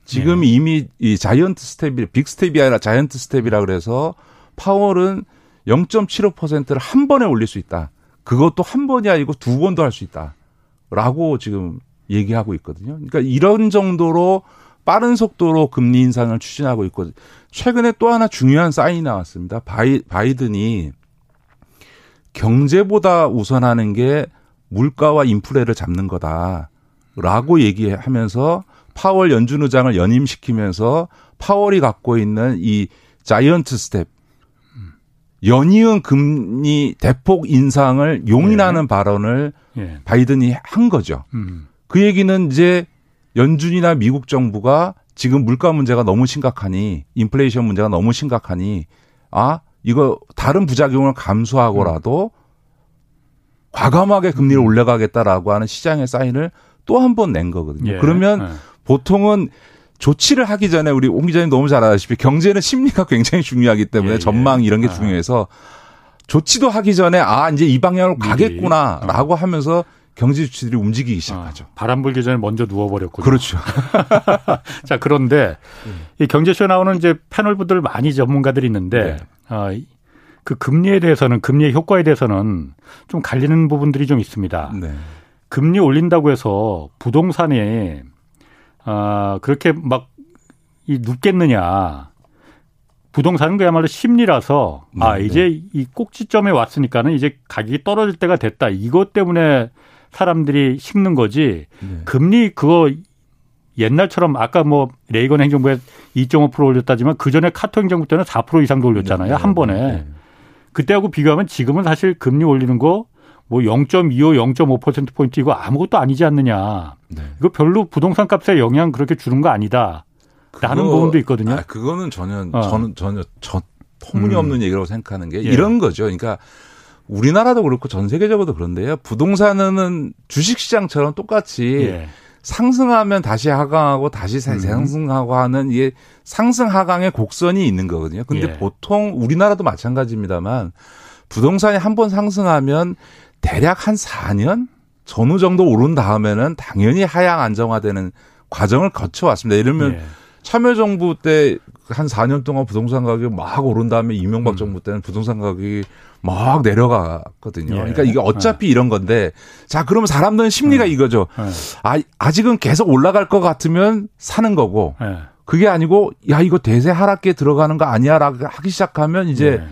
지금 네. 이미 이 자이언트 스텝이 빅 스텝이 아니라 자이언트 스텝이라 그래서 파월은 0.75%를 한 번에 올릴 수 있다. 그것도 한 번이 아니고 두 번도 할 수 있다. 라고 지금 얘기하고 있거든요. 그러니까 이런 정도로 빠른 속도로 금리 인상을 추진하고 있고 최근에 또 하나 중요한 사인이 나왔습니다. 바이, 바이든이 경제보다 우선하는 게 물가와 인플레를 잡는 거다라고 얘기하면서 파월 연준 의장을 연임시키면서 파월이 갖고 있는 이 자이언트 스텝 연이은 금리 대폭 인상을 용인하는 예. 발언을 예. 바이든이 한 거죠. 음. 그 얘기는 이제 연준이나 미국 정부가 지금 물가 문제가 너무 심각하니 인플레이션 문제가 너무 심각하니 아 이거 다른 부작용을 감수하고라도 과감하게 금리를 음. 올려가겠다라고 하는 시장의 사인을 또 한 번 낸 거거든요. 예. 그러면 예. 보통은 조치를 하기 전에 우리 옹 기자님 너무 잘 아시다시피 경제는 심리가 굉장히 중요하기 때문에 예, 예. 전망 이런 게 아. 중요해서 조치도 하기 전에 아 이제 이 방향으로 가겠구나라고 어. 하면서 경제 주치들이 움직이기 시작하죠. 아, 바람 불기 전에 먼저 누워버렸군요. 그렇죠. 자 그런데 이 경제쇼 나오는 이제 패널분들 많이 전문가들이 있는데 네. 어, 그 금리에 대해서는 금리의 효과에 대해서는 좀 갈리는 부분들이 좀 있습니다. 네. 금리 올린다고 해서 부동산에 아 그렇게 막 이 눕겠느냐? 부동산은 그야말로 심리라서 네, 아 이제 네. 이 꼭지점에 왔으니까는 이제 가격이 떨어질 때가 됐다. 이것 때문에 사람들이 식는 거지. 네. 금리 그거 옛날처럼 아까 뭐 레이건 행정부에 2.5% 올렸다지만 그 전에 카토 행정부 때는 4% 이상도 올렸잖아요. 네, 한 번에. 네. 그때하고 비교하면 지금은 사실 금리 올리는 거 뭐 0.25, 0.5% 포인트 이거 아무것도 아니지 않느냐. 네. 이거 별로 부동산 값에 영향 그렇게 주는 거 아니다. 라는 부분도 있거든요. 아, 그거는 전혀 어. 저는 전혀 저 터무니없는 음. 얘기라고 생각하는 게 예. 이런 거죠. 그러니까 우리나라도 그렇고 전 세계적으로도 그런데요. 부동산은 주식 시장처럼 똑같이 예. 상승하면 다시 하강하고 다시 음. 상승하고 하는 이게 상승 하강의 곡선이 있는 거거든요. 근데 예. 보통 우리나라도 마찬가지입니다만 부동산이 한 번 상승하면 대략 한 4년 전후 정도 오른 다음에는 당연히 하향 안정화되는 과정을 거쳐 왔습니다. 이러면 예. 참여정부 때 한 4년 동안 부동산 가격이 막 오른 다음에 이명박 음. 정부 때는 부동산 가격이 막 내려갔거든요. 예. 그러니까 이게 어차피 예. 이런 건데 자 그러면 사람들은 심리가 예. 이거죠. 예. 아 아직은 계속 올라갈 것 같으면 사는 거고 예. 그게 아니고 야 이거 대세 하락기에 들어가는 거 아니야 라고 하기 시작하면 이제 예.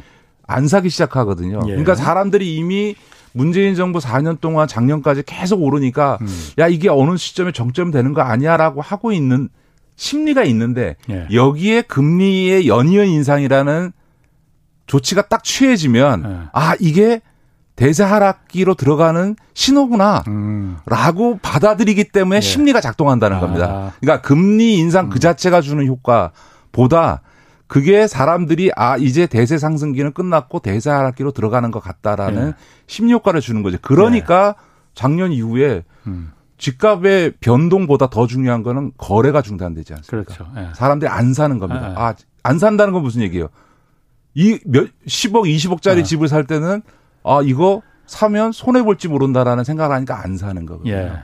안 사기 시작하거든요. 그러니까 사람들이 이미 문재인 정부 4년 동안 작년까지 계속 오르니까 음. 야 이게 어느 시점에 정점 되는 거 아니야라고 하고 있는 심리가 있는데 여기에 금리의 연이은 인상이라는 조치가 딱 취해지면 네. 아 이게 대세 하락기로 들어가는 신호구나. 음. 라고 받아들이기 때문에 예. 심리가 작동한다는 아. 겁니다. 그러니까 금리 인상 그 음. 그 자체가 주는 효과보다 그게 사람들이 아 이제 대세 상승기는 끝났고 대세 하락기로 들어가는 것 같다라는 예. 심리 효과를 주는 거죠. 그러니까 예. 작년 이후에 음. 집값의 변동보다 더 중요한 거는 거래가 중단되지 않습니까? 그렇죠. 예. 사람들이 안 사는 겁니다. 예. 아안 산다는 건 무슨 얘기예요? 이 몇 10억, 20억짜리 네. 집을 살 때는 아 이거 사면 손해 볼지 모른다라는 생각을 하니까 안 사는 거거든요.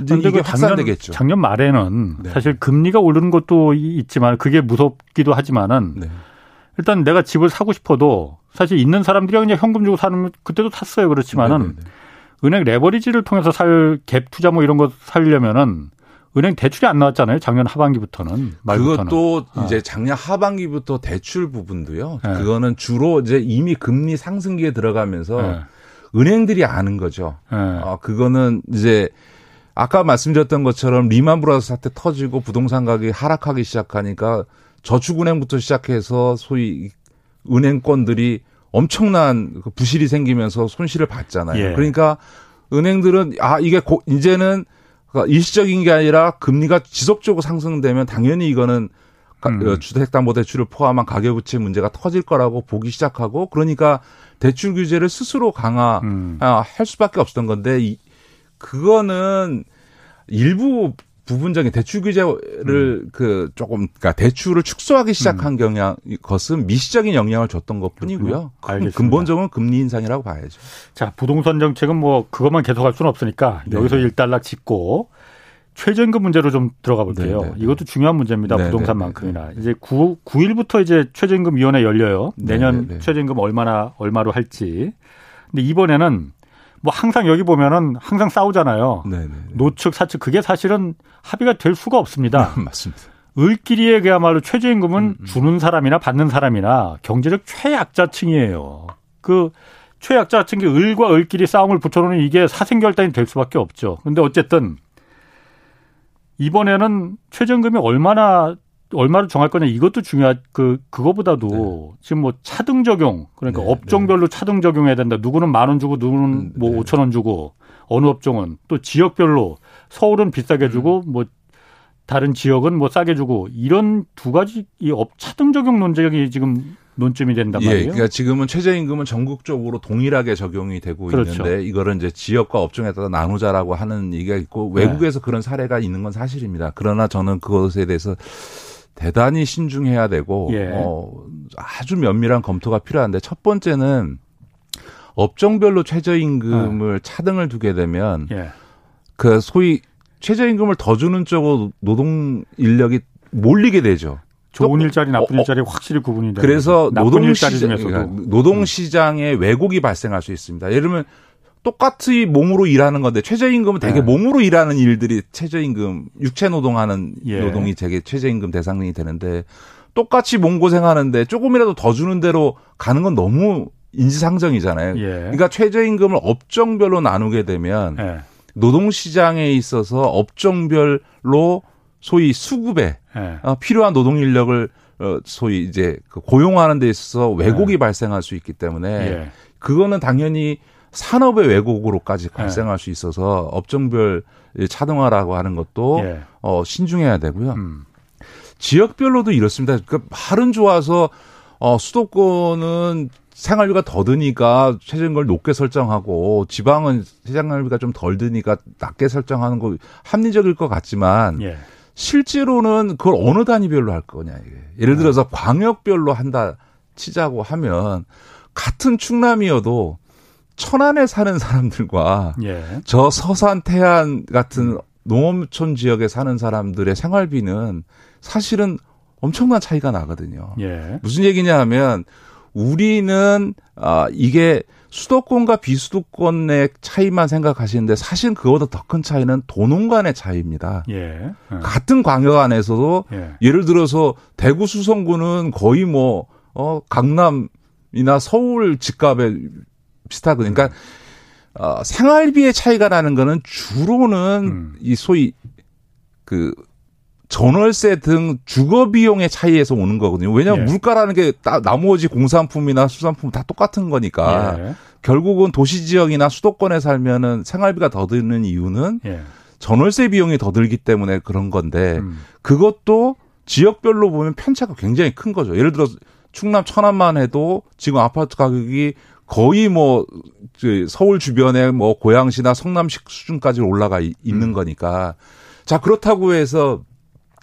예. 이제 이게 확산되겠죠. 작년 말에는 네. 사실 금리가 오르는 것도 있지만 그게 무섭기도 하지만은 네. 일단 내가 집을 사고 싶어도 사실 있는 사람들이 그냥 현금 주고 사는 그때도 샀어요. 그렇지만은 네네네. 네, 네. 은행 레버리지를 통해서 살 갭 투자 뭐 이런 거 살려면은 은행 대출이 안 나왔잖아요. 작년 하반기부터는. 말부터는. 그것도 어. 이제 작년 하반기부터 대출 부분도요. 네. 그거는 주로 이제 이미 금리 상승기에 들어가면서 네. 은행들이 아는 거죠. 네. 어, 그거는 이제 아까 말씀드렸던 것처럼 리만 브라더스 사태 터지고 부동산 가격이 하락하기 시작하니까 저축은행부터 시작해서 소위 은행권들이 엄청난 그 부실이 생기면서 손실을 봤잖아요. 예. 그러니까 은행들은 아 이게 고, 이제는 그러니까 일시적인 게 아니라 금리가 지속적으로 상승되면 당연히 이거는 음. 어, 주택담보대출을 포함한 가계부채 문제가 터질 거라고 보기 시작하고 그러니까 대출 규제를 스스로 강화할 음. 수밖에 없었던 건데 이, 그거는 일부 부분적인 대출 규제를 음. 그 조금 그러니까 대출을 축소하기 시작한 음. 경향 것은 미시적인 영향을 줬던 것뿐이고요. 근본적으로 금리 인상이라고 봐야죠. 자 부동산 정책은 뭐 그것만 계속할 수는 없으니까 네. 여기서 일단락 짚고 최저임금 문제로 좀 들어가 볼게요. 네네. 네, 네. 이것도 중요한 문제입니다. 네네. 부동산만큼이나 네, 이제 9, 9일부터 이제 최저임금 위원회 열려요. 내년 네네. 최저임금 얼마나 얼마로 할지. 근데 이번에는 뭐 항상 여기 보면은 항상 싸우잖아요. 네네. 노측 사측 그게 사실은 합의가 될 수가 없습니다. 맞습니다. 을끼리에 그야말로 최저임금은 음, 음. 주는 사람이나 받는 사람이나 경제적 최약자층이에요. 그 최약자층이 을과 을끼리 싸움을 붙여놓으면 이게 사생결단이 될 수밖에 없죠. 근데 어쨌든 이번에는 최저임금이 얼마나 얼마를 정할 거냐 이것도 중요한 그 그거보다도 네. 지금 뭐 차등 적용 그러니까 네, 업종별로 네. 차등 적용해야 된다. 누구는 만 원 주고 누구는 음, 뭐 네. 오천 원 주고 어느 업종은 또 지역별로 서울은 비싸게 주고 음. 뭐 다른 지역은 뭐 싸게 주고 이런 두 가지 이업 차등 적용 논쟁이 지금 논점이 된단 말이에요. 예, 그러니까 지금은 최저임금은 전국적으로 동일하게 적용이 되고 그렇죠. 있는데 이거를 이제 지역과 업종에 따라 나누자라고 하는 얘기가 있고 네. 외국에서 네. 그런 사례가 있는 건 사실입니다. 그러나 저는 그것에 대해서 대단히 신중해야 되고 예. 어, 아주 면밀한 검토가 필요한데 첫 번째는 업종별로 최저임금을 네. 차등을 두게 되면 예. 그 소위 최저임금을 더 주는 쪽으로 노동 인력이 몰리게 되죠. 좋은 일자리, 나쁜 어, 어. 일자리 확실히 구분이 되는 그래서 노동 시장, 그러니까 노동 시장에 왜곡이 발생할 수 있습니다. 예를 들면 똑같이 몸으로 일하는 건데 최저임금은 되게 네. 몸으로 일하는 일들이 최저임금 육체 노동하는 예. 노동이 되게 최저임금 대상이 되는데 똑같이 몸 고생하는데 조금이라도 더 주는 대로 가는 건 너무 인지상정이잖아요. 예. 그러니까 최저임금을 업종별로 나누게 되면 예. 노동시장에 있어서 업종별로 소위 수급에 네. 필요한 노동 인력을 어, 소위 이제 그 고용하는 데 있어서 왜곡이 네. 발생할 수 있기 때문에 예. 그거는 당연히 산업의 왜곡으로까지 발생할 수 있어서 업종별 차등화라고 하는 것도 예. 어, 신중해야 되고요. 음. 지역별로도 이렇습니다. 그러니까 말은 좋아서 어, 수도권은 생활비가 더 드니까 최저임금을 높게 설정하고 지방은 생활비가 좀 덜 드니까 낮게 설정하는 거 합리적일 것 같지만 예. 실제로는 그걸 어느 단위별로 할 거냐 이게. 예를 들어서 광역별로 한다 치자고 하면 같은 충남이어도 천안에 사는 사람들과 예. 저 서산 태안 같은 농업촌 지역에 사는 사람들의 생활비는 사실은 엄청난 차이가 나거든요. 예. 무슨 얘기냐 하면 우리는 아 이게 수도권과 비수도권의 차이만 생각하시는데 사실 그보다 더 큰 차이는 도농 간의 차이입니다. 예. 예. 같은 광역 안에서도 예. 를 들어서 대구 수성구는 거의 뭐 어, 강남이나 서울 집값에 비슷하거든요. 그러니까 어, 생활비의 차이가 나는 거는 주로는 음. 이 소위 그 전월세 등 주거 비용의 차이에서 오는 거거든요. 왜냐하면 예. 물가라는 게 나머지 공산품이나 수산품 다 똑같은 거니까 예. 결국은 도시 지역이나 수도권에 살면은 생활비가 더 드는 이유는 예. 전월세 비용이 더 들기 때문에 그런 건데 음. 그것도 지역별로 보면 편차가 굉장히 큰 거죠. 예를 들어 충남 천안만 해도 지금 아파트 가격이 거의 뭐 서울 주변에 뭐 고양시나 성남시 수준까지 올라가 있는 음. 거니까 자 그렇다고 해서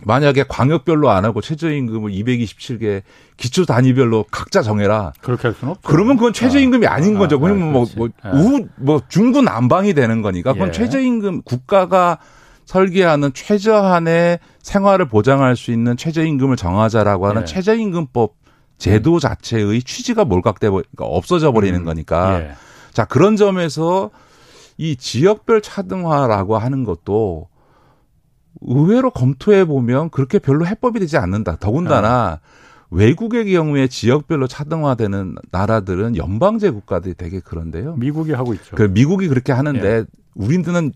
만약에 광역별로 안 하고 최저임금을 227개 기초 단위별로 각자 정해라. 그렇게 할 수는 없죠. 그러면 그건 최저임금이 아, 닌 거죠. 아, 그러면 뭐, 뭐, 아. 우, 뭐 중구 난방이 되는 거니까. 그건 예. 최저임금 국가가 설계하는 최저한의 생활을 보장할 수 있는 최저임금을 정하자라고 하는 예. 최저임금법 제도 자체의 취지가 몰각돼 버, 그러니까 없어져 버리는 음. 거니까. 예. 자, 그런 점에서 이 지역별 차등화라고 하는 것도 의외로 검토해 보면 그렇게 별로 해법이 되지 않는다. 더군다나 네. 외국의 경우에 지역별로 차등화되는 나라들은 연방제 국가들이 되게 그런데요. 미국이 하고 있죠. 그 미국이 그렇게 하는데 예. 우리는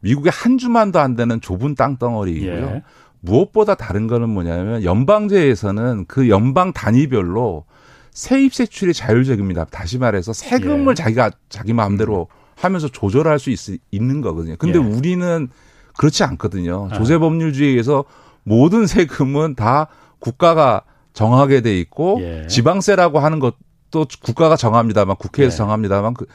미국의 한 주만도 안 되는 좁은 땅덩어리이고요. 예. 무엇보다 다른 거는 뭐냐면 연방제에서는 그 연방 단위별로 세입 세출이 자율적입니다. 다시 말해서 세금을 예. 자기가 자기 마음대로 음. 하면서 조절할 수 있, 있는 거거든요. 근데 예. 우리는 그렇지 않거든요. 네. 조세 법률주의에 의해서 모든 세금은 다 국가가 정하게 돼 있고 예. 지방세라고 하는 것도 국가가 정합니다만 국회에서 예. 정합니다만 그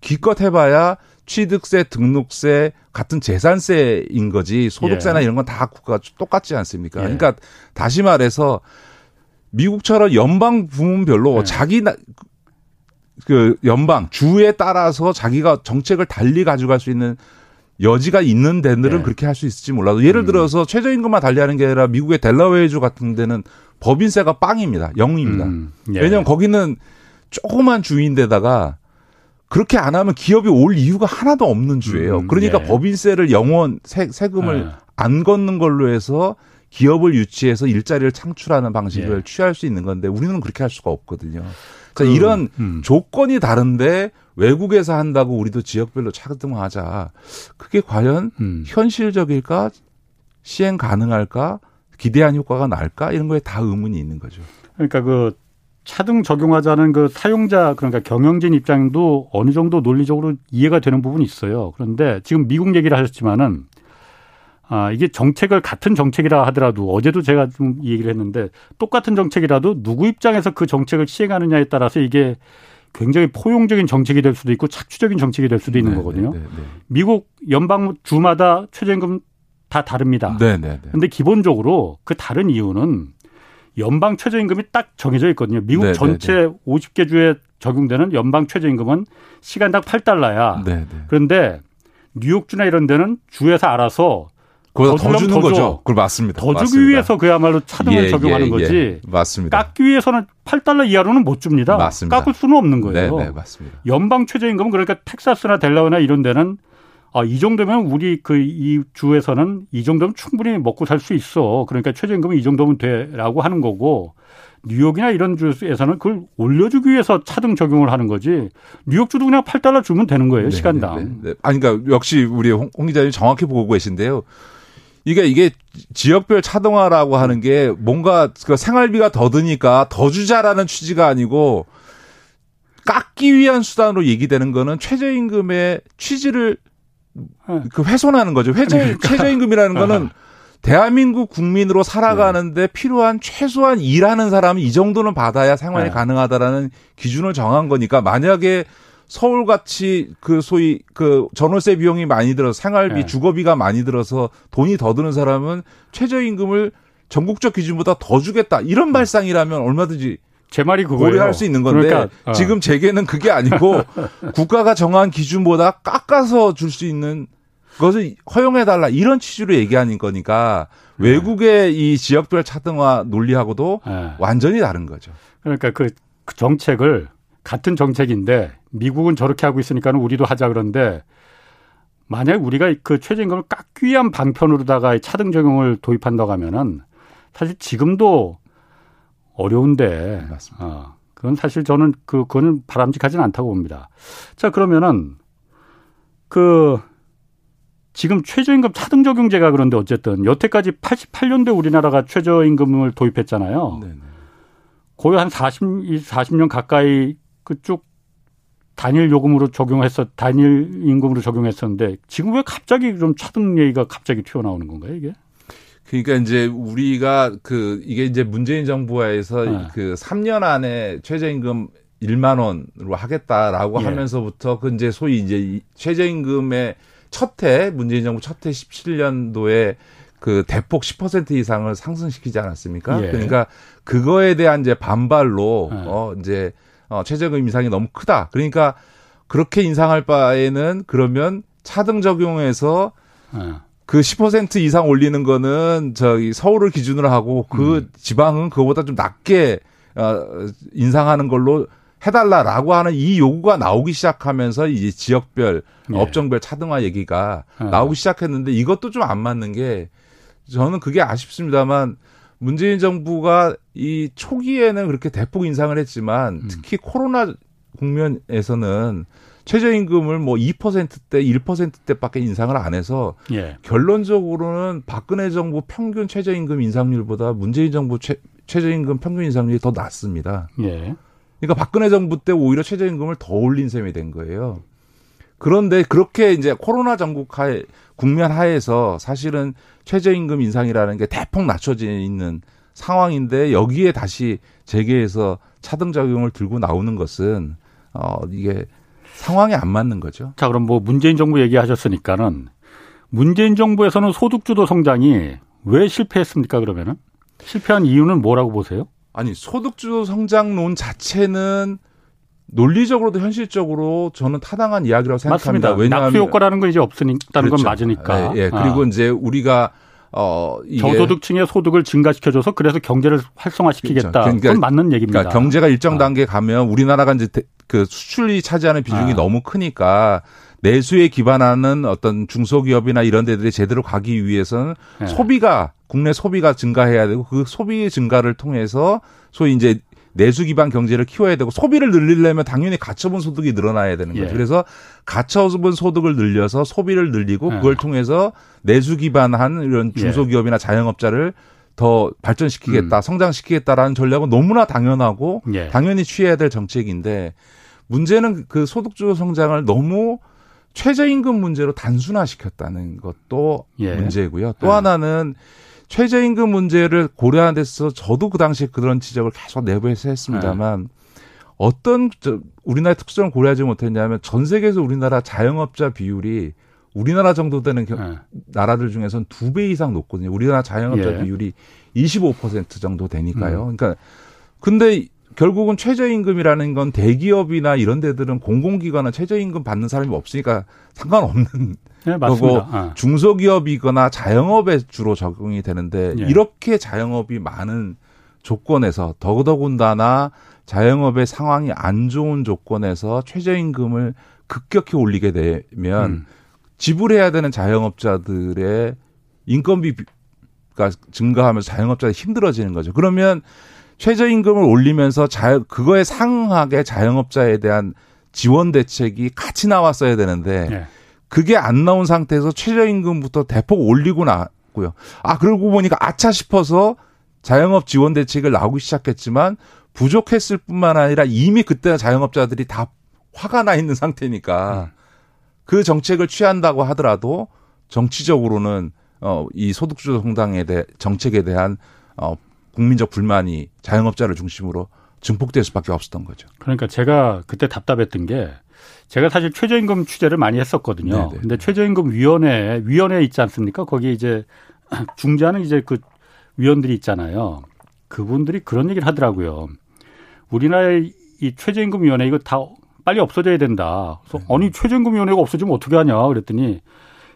기껏 해봐야 취득세, 등록세 같은 재산세인 거지 소득세나 예. 이런 건 다 국가가 똑같지 않습니까? 예. 그러니까 다시 말해서 미국처럼 연방 부문별로 예. 자기 나, 그 연방 주에 따라서 자기가 정책을 달리 가져갈 수 있는 여지가 있는 데들은 네. 그렇게 할 수 있을지 몰라도 예를 음. 들어서 최저임금만 달리하는 게 아니라 미국의 델라웨이주 같은 데는 법인세가 빵입니다. 0입니다. 음. 예. 왜냐하면 거기는 조그만 주인데다가 그렇게 안 하면 기업이 올 이유가 하나도 없는 주예요. 음. 그러니까 예. 법인세를 영원 세, 세금을 예. 안 걷는 걸로 해서 기업을 유치해서 일자리를 창출하는 방식을 예. 취할 수 있는 건데 우리는 그렇게 할 수가 없거든요. 그, 이런 음. 조건이 다른데 외국에서 한다고 우리도 지역별로 차등하자. 그게 과연 음. 현실적일까? 시행 가능할까? 기대한 효과가 날까? 이런 거에 다 의문이 있는 거죠. 그러니까 그 차등 적용하자는 그 사용자 그러니까 경영진 입장도 어느 정도 논리적으로 이해가 되는 부분이 있어요. 그런데 지금 미국 얘기를 하셨지만은 아, 이게 정책을 같은 정책이라 하더라도 어제도 제가 좀 얘기를 했는데 똑같은 정책이라도 누구 입장에서 그 정책을 시행하느냐에 따라서 이게 굉장히 포용적인 정책이 될 수도 있고 착취적인 정책이 될 수도 있는 네, 거거든요. 네, 네, 네. 미국 연방 주마다 최저임금 다 다릅니다. 네, 네, 네. 근데 기본적으로 그 다른 이유는 연방 최저임금이 딱 정해져 있거든요. 미국 네, 전체 네, 네. 50개 주에 적용되는 연방 최저임금은 시간당 8달러야. 네, 네. 그런데 뉴욕주나 이런 데는 주에서 알아서 그보다 더, 더 주는 더 거죠. 그 맞습니다. 더 맞습니다. 주기 위해서 그야말로 차등을 예, 적용하는 예, 거지. 예. 맞습니다. 깎기 위해서는 8달러 이하로는 못 줍니다. 맞습니다. 깎을 수는 없는 거예요. 네, 네, 맞습니다. 연방 최저임금은 그러니까 텍사스나 델라웨나 이런 데는 아, 이 정도면 우리 그 이 주에서는 이 정도면 충분히 먹고 살 수 있어. 그러니까 최저임금은 이 정도면 돼라고 하는 거고 뉴욕이나 이런 주에서는 그걸 올려주기 위해서 차등 적용을 하는 거지. 뉴욕주도 그냥 8달러 주면 되는 거예요, 네, 시간당. 네, 네, 네. 아니, 그러니까 역시 우리 홍, 홍 기자님 정확히 보고 계신데요. 이게 이게 지역별 차등화라고 하는 게 뭔가 그 생활비가 더 드니까 더 주자라는 취지가 아니고 깎기 위한 수단으로 얘기되는 거는 최저임금의 취지를 네. 그 훼손하는 거죠. 최저, 그러니까. 최저임금이라는 거는 대한민국 국민으로 살아가는데 네. 필요한 최소한 일하는 사람이 이 정도는 받아야 생활이 네. 가능하다라는 기준을 정한 거니까 만약에 서울같이 그 소위 그 전월세 비용이 많이 들어서 생활비, 네. 주거비가 많이 들어서 돈이 더 드는 사람은 최저임금을 전국적 기준보다 더 주겠다 이런 발상이라면 얼마든지 제 말이 그거예요. 고려할 수 있는 건데 그러니까, 어. 지금 제게는 그게 아니고 국가가 정한 기준보다 깎아서 줄 수 있는 그것을 허용해달라 이런 취지로 얘기하는 거니까 네. 외국의 이 지역별 차등화 논리하고도 네. 완전히 다른 거죠. 그러니까 그, 그 정책을 같은 정책인데 미국은 저렇게 하고 있으니까는 우리도 하자 그런데 만약 우리가 그 최저임금을 깎기 위한 방편으로다가 차등 적용을 도입한다고 하면은 사실 지금도 어려운데 네, 맞습니다. 어, 그건 사실 저는 그 그거는 바람직하지는 않다고 봅니다. 자 그러면은 그 지금 최저임금 차등 적용제가 그런데 어쨌든 여태까지 88년도에 우리나라가 최저임금을 도입했잖아요. 네네. 거의 한 40, 40년 가까이 그쪽 단일 요금으로 적용해서 단일 임금으로 적용했었는데 지금 왜 갑자기 좀 차등 얘기가 갑자기 튀어나오는 건가요, 이게? 그러니까 이제 우리가 그 이게 이제 문재인 정부에서 네. 그 3년 안에 최저임금 1만 원으로 하겠다라고 예. 하면서부터 그 이제 소위 이제 최저임금의 첫해 문재인 정부 첫해 17년도에 그 대폭 10% 이상을 상승시키지 않았습니까? 예. 그러니까 그거에 대한 이제 반발로 예. 어 이제 어 최저임금 인상이 너무 크다. 그러니까 그렇게 인상할 바에는 그러면 차등 적용해서 예. 그 10% 이상 올리는 거는 저기 서울을 기준으로 하고 그 음. 지방은 그거보다 좀 낮게 어 인상하는 걸로 해달라라고 하는 이 요구가 나오기 시작하면서 이제 지역별 네. 업종별 차등화 얘기가 네. 나오기 시작했는데 이것도 좀 안 맞는 게 저는 그게 아쉽습니다만 문재인 정부가 이 초기에는 그렇게 대폭 인상을 했지만 음. 특히 코로나 국면에서는 최저임금을 뭐 2%대, 1%대밖에 인상을 안 해서 예. 결론적으로는 박근혜 정부 평균 최저임금 인상률보다 문재인 정부 최, 최저임금 평균 인상률이 더 낮습니다. 예. 그러니까 박근혜 정부 때 오히려 최저임금을 더 올린 셈이 된 거예요. 그런데 그렇게 이제 코로나 전국 하에 국면 하에서 사실은 최저임금 인상이라는 게 대폭 낮춰져 있는 상황인데 여기에 다시 재계에서 차등 작용을 들고 나오는 것은 어 이게 상황이 안 맞는 거죠. 자, 그럼 뭐 문재인 정부 얘기하셨으니까는 문재인 정부에서는 소득주도 성장이 왜 실패했습니까, 그러면은? 실패한 이유는 뭐라고 보세요? 아니 소득주도 성장론 자체는 논리적으로도 현실적으로 저는 타당한 이야기라고 생각합니다. 맞습니다. 왜냐하면 낙수 효과라는 건 이제 없으니까 그렇죠. 건 맞으니까. 예, 예. 그리고 아. 이제 우리가 어 저소득층의 소득을 증가시켜줘서 그래서 경제를 활성화시키겠다. 그렇죠. 그건 맞는 얘기입니다. 그러니까 경제가 일정 아. 단계 가면 우리나라가 이제 그 수출이 차지하는 비중이 아. 너무 크니까 내수에 기반하는 어떤 중소기업이나 이런 데들이 제대로 가기 위해서는 네. 소비가 국내 소비가 증가해야 되고 그 소비 증가를 통해서 소위 이제 내수 기반 경제를 키워야 되고 소비를 늘리려면 당연히 가처분 소득이 늘어나야 되는 거죠. 예. 그래서 가처분 소득을 늘려서 소비를 늘리고 예. 그걸 통해서 내수 기반한 이런 예. 중소기업이나 자영업자를 더 발전시키겠다, 음. 성장시키겠다라는 전략은 너무나 당연하고 예. 당연히 취해야 될 정책인데 문제는 그 소득주도 성장을 너무 최저임금 문제로 단순화시켰다는 것도 예. 문제고요. 또 예. 하나는 최저임금 문제를 고려하는 데서 저도 그 당시에 그런 지적을 계속 내부에서 했습니다만 예. 어떤 우리나라의 특성을 고려하지 못했냐면 전 세계에서 우리나라 자영업자 비율이 우리나라 정도 되는 네. 나라들 중에서는 두배 이상 높거든요. 우리나라 자영업자 예. 비율이 25% 정도 되니까요. 음. 그러니까 근데 결국은 최저임금이라는 건 대기업이나 이런 데들은 공공기관은 최저임금 받는 사람이 없으니까 상관없는 네, 거고 아. 중소기업이거나 자영업에 주로 적용이 되는데 예. 이렇게 자영업이 많은 조건에서 더더군다나 자영업의 상황이 안 좋은 조건에서 최저임금을 급격히 올리게 되면 음. 지불해야 되는 자영업자들의 인건비가 증가하면서 자영업자들이 힘들어지는 거죠. 그러면 최저임금을 올리면서 자, 그거에 상응하게 자영업자에 대한 지원 대책이 같이 나왔어야 되는데 네. 그게 안 나온 상태에서 최저임금부터 대폭 올리고 나고요. 아 그러고 보니까 아차 싶어서 자영업 지원 대책을 나오기 시작했지만 부족했을 뿐만 아니라 이미 그때 자영업자들이 다 화가 나 있는 상태니까 음. 그 정책을 취한다고 하더라도 정치적으로는 어 이 소득주도 성당에 대해 정책에 대한 어 국민적 불만이 자영업자를 중심으로 증폭될 수밖에 없었던 거죠. 그러니까 제가 그때 답답했던 게 제가 사실 최저임금 취재를 많이 했었거든요. 네네. 네, 근데 네. 최저임금 위원회 위원회 있지 않습니까? 거기 이제 중재하는 이제 그 위원들이 있잖아요. 그분들이 그런 얘기를 하더라고요. 우리나라의 이 최저임금 위원회 이거 다 빨리 없어져야 된다. 그래서 네. 아니 최저임금 위원회가 없어지면 어떻게 하냐 그랬더니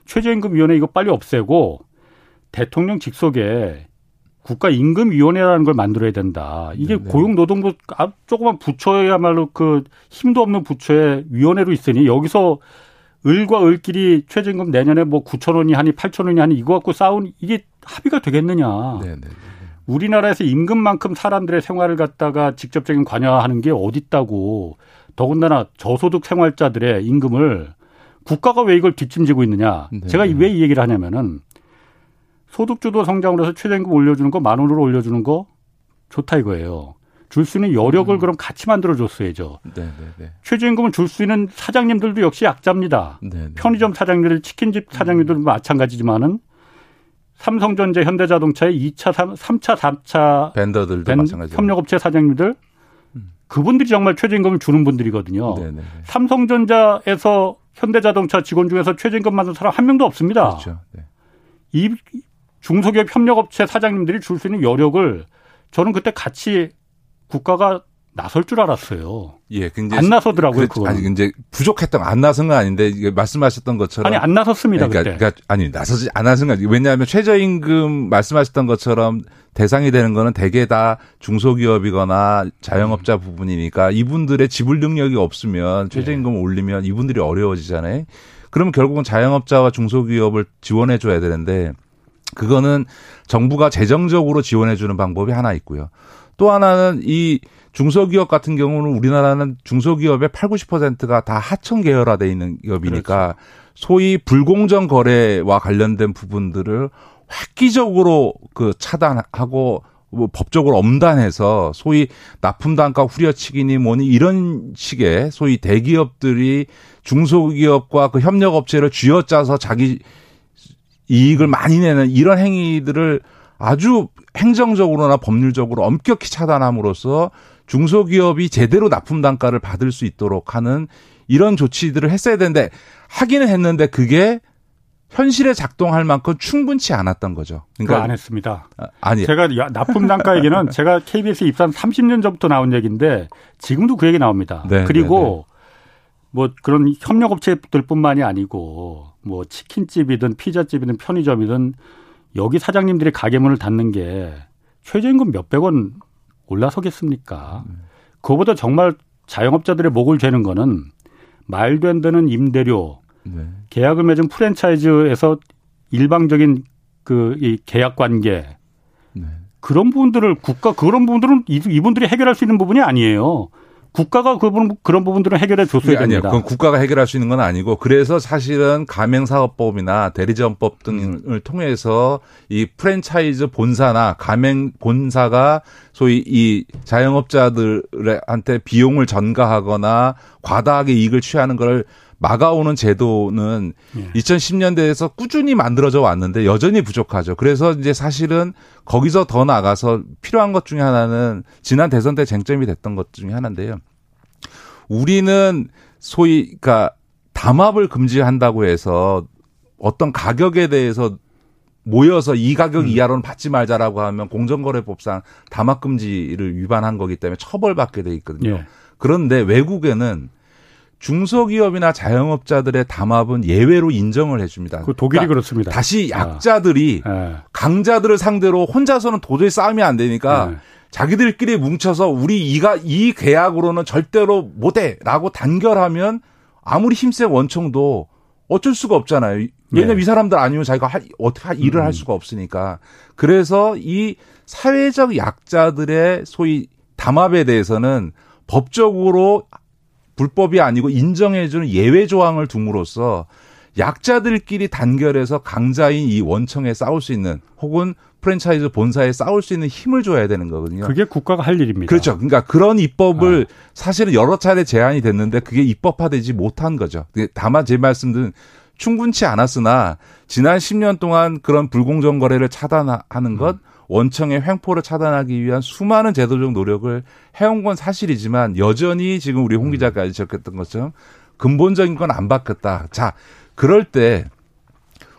최저임금 위원회 이거 빨리 없애고 대통령 직속에 국가임금위원회라는 걸 만들어야 된다. 이게 네, 네. 고용노동부 아, 조그만 부처야말로 그 힘도 없는 부처의 위원회로 있으니 여기서 을과 을끼리 최저임금 내년에 뭐 9천 원이 하니 8천 원이 하니 이거 갖고 싸운 이게 합의가 되겠느냐. 네, 네. 우리나라에서 임금만큼 사람들의 생활을 갖다가 직접적인 관여하는 게 어딨다고 더군다나 저소득 생활자들의 임금을 국가가 왜 이걸 뒷짐지고 있느냐. 네. 제가 왜 이 얘기를 하냐면은 소득주도 성장으로 해서 최저임금 올려주는 거 만 원으로 올려주는 거 좋다 이거예요. 줄 수 있는 여력을 음. 그럼 같이 만들어 줬어야죠. 네, 네, 네. 최저임금을 줄 수 있는 사장님들도 역시 약자입니다. 네, 네. 편의점 사장님들, 치킨집 사장님들도 음. 마찬가지지만은 삼성전자, 현대자동차의 2차, 3 차, 4차 밴더들도 밴, 마찬가지 협력업체 사장님들 음. 그분들이 정말 최저임금을 주는 분들이거든요. 네네. 네, 네. 삼성전자에서 현대자동차 직원 중에서 최저임금 받는 사람 한 명도 없습니다. 그렇죠. 네. 이 중소기업 협력업체 사장님들이 줄 수 있는 여력을 저는 그때 같이 국가가 나설 줄 알았어요. 예, 굉장히 안 나서더라고요. 그, 아니, 이제 부족했던 안 나선 건 아닌데 이게 말씀하셨던 것처럼 아니 안 나섰습니다. 그러니까. 그러니까 아니 나서지 안 나선 건 왜냐하면 최저임금 말씀하셨던 것처럼 대상이 되는 거는 대개 다 중소기업이거나 자영업자 음. 부분이니까 이분들의 지불 능력이 없으면 최저임금 을 예. 올리면 이분들이 어려워지잖아요. 그러면 결국은 자영업자와 중소기업을 지원해 줘야 되는데 그거는 정부가 재정적으로 지원해 주는 방법이 하나 있고요. 또 하나는 이 중소기업 같은 경우는 우리나라는 중소기업의 8, 90%가 다 하청 계열화돼 있는 기업이니까 그렇죠. 소위 불공정 거래와 관련된 부분들을 획기적으로 그 차단하고 뭐 법적으로 엄단해서 소위 납품 단가 후려치기니 뭐니 이런 식의 소위 대기업들이 중소기업과 그 협력 업체를 쥐어짜서 자기 이익을 많이 내는 이런 행위들을 아주 행정적으로나 법률적으로 엄격히 차단함으로써 중소기업이 제대로 납품 단가를 받을 수 있도록 하는 이런 조치들을 했어야 되는데 하기는 했는데 그게 현실에 작동할 만큼 충분치 않았던 거죠. 그러니까 안 했습니다. 아, 니 제가 납품 단가 얘기는 제가 KBS 입사한 30년 전부터 나온 얘기인데 지금도 그 얘기 나옵니다. 네, 그리고 네, 네. 뭐 그런 협력업체들뿐만이 아니고 뭐 치킨집이든 피자집이든 편의점이든 여기 사장님들이 가게 문을 닫는 게 최저임금 몇백 원 올라서겠습니까? 그거보다 정말 자영업자들의 목을 죄는 거는 말도 안 되는 임대료, 네. 계약을 맺은 프랜차이즈에서 일방적인 그 이 계약 관계 네. 그런 부분들을 국가 그런 부분들은 이분들이 해결할 수 있는 부분이 아니에요. 국가가 그 부분 그런 부분들은 해결해 줬어야 됩니다. 아니요. 그건 국가가 해결할 수 있는 건 아니고 그래서 사실은 가맹사업법이나 대리점법 등을 음. 통해서 이 프랜차이즈 본사나 가맹 본사가 소위 이 자영업자들한테 비용을 전가하거나 과다하게 이익을 취하는 걸 막아오는 제도는 예. 2010년대에서 꾸준히 만들어져 왔는데 여전히 부족하죠. 그래서 이제 사실은 거기서 더 나가서 필요한 것 중에 하나는 지난 대선 때 쟁점이 됐던 것 중에 하나인데요. 우리는 소위 그러니까 담합을 금지한다고 해서 어떤 가격에 대해서 모여서 이 가격 음. 이하로는 받지 말자라고 하면 공정거래법상 담합 금지를 위반한 거기 때문에 처벌받게 돼 있거든요. 예. 그런데 외국에는 중소기업이나 자영업자들의 담합은 예외로 인정을 해줍니다. 그 독일이 그러니까 그렇습니다. 다시 아. 약자들이 아. 강자들을 상대로 혼자서는 도저히 싸움이 안 되니까 아. 자기들끼리 뭉쳐서 우리 이가 이 계약으로는 절대로 못해라고 단결하면 아무리 힘센 원청도 어쩔 수가 없잖아요. 왜냐면 네. 이 사람들 아니면 자기가 할, 어떻게 일을 음. 할 수가 없으니까. 그래서 이 사회적 약자들의 소위 담합에 대해서는 법적으로 불법이 아니고 인정해주는 예외 조항을 둠으로써 약자들끼리 단결해서 강자인 이 원청에 싸울 수 있는 혹은 프랜차이즈 본사에 싸울 수 있는 힘을 줘야 되는 거거든요. 그게 국가가 할 일입니다. 그렇죠. 그러니까 그런 입법을 아. 사실은 여러 차례 제안이 됐는데 그게 입법화되지 못한 거죠. 다만 제 말씀은 충분치 않았으나 지난 10년 동안 그런 불공정 거래를 차단하는 것, 음. 원청의 횡포를 차단하기 위한 수많은 제도적 노력을 해온 건 사실이지만 여전히 지금 우리 홍 음. 기자까지 지적했던 것처럼 근본적인 건 안 바뀌었다. 자, 그럴 때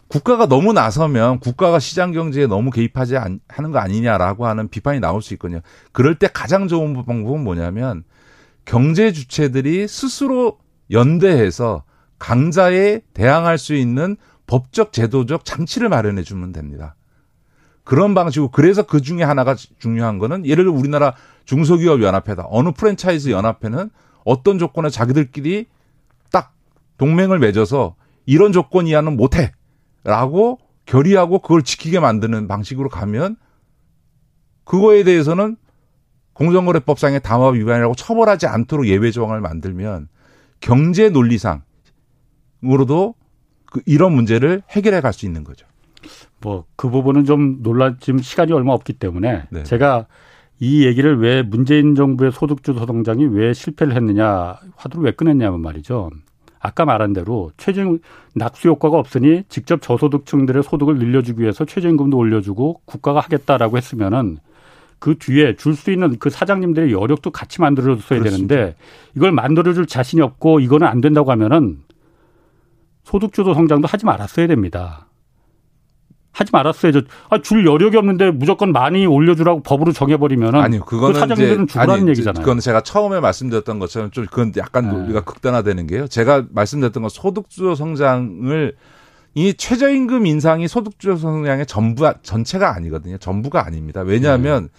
국가가 너무 나서면 국가가 시장 경제에 너무 개입하지 않, 하는 거 아니냐라고 하는 비판이 나올 수 있거든요. 그럴 때 가장 좋은 방법은 뭐냐면 경제 주체들이 스스로 연대해서 강자에 대항할 수 있는 법적 제도적 장치를 마련해 주면 됩니다. 그런 방식으로 그래서 그 중에 하나가 중요한 거는 예를 들어 우리나라 중소기업 연합회다. 어느 프랜차이즈 연합회는 어떤 조건에 자기들끼리 딱 동맹을 맺어서 이런 조건 이하는 못 해. 라고 결의하고 그걸 지키게 만드는 방식으로 가면 그거에 대해서는 공정거래법상의 담합 위반이라고 처벌하지 않도록 예외 조항을 만들면 경제 논리상으로도 그 이런 문제를 해결해 갈 수 있는 거죠. 뭐 그 부분은 좀 논란 지금 시간이 얼마 없기 때문에 네. 제가 이 얘기를 왜 문재인 정부의 소득주도 성장이 왜 실패를 했느냐 화두를 왜 꺼냈냐면 말이죠. 아까 말한 대로 최저임 낙수 효과가 없으니 직접 저소득층들의 소득을 늘려주기 위해서 최저임금도 올려주고 국가가 하겠다라고 했으면은 그 뒤에 줄 수 있는 그 사장님들의 여력도 같이 만들어줬어야 그렇습니다. 되는데 이걸 만들어줄 자신이 없고 이거는 안 된다고 하면은 소득주도 성장도 하지 말았어야 됩니다. 하지 말았어야죠. 아, 줄 여력이 없는데 무조건 많이 올려주라고 법으로 정해버리면은 아니요, 그거는 그 사장님들은 죽으라는 얘기잖아요. 그건 제가 처음에 말씀드렸던 것처럼 좀 그건 약간 네. 우리가 극단화되는 게요. 제가 말씀드렸던 건 소득주도 성장을 이 최저임금 인상이 소득주도 성장의 전부 전체가 아니거든요. 전부가 아닙니다. 왜냐하면 네.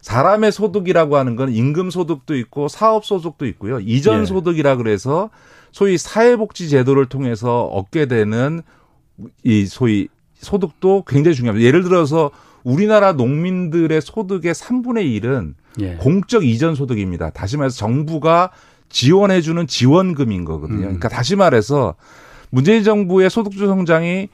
사람의 소득이라고 하는 건 임금 소득도 있고 사업 소득도 있고요. 이전 네. 소득이라 그래서 소위 사회복지 제도를 통해서 얻게 되는 이 소위 소득도 굉장히 중요합니다. 예를 들어서 우리나라 농민들의 소득의 3분의 1은 예. 공적 이전 소득입니다. 다시 말해서 정부가 지원해주는 지원금인 거거든요. 음. 그러니까 다시 말해서 문재인 정부의 소득주 성장이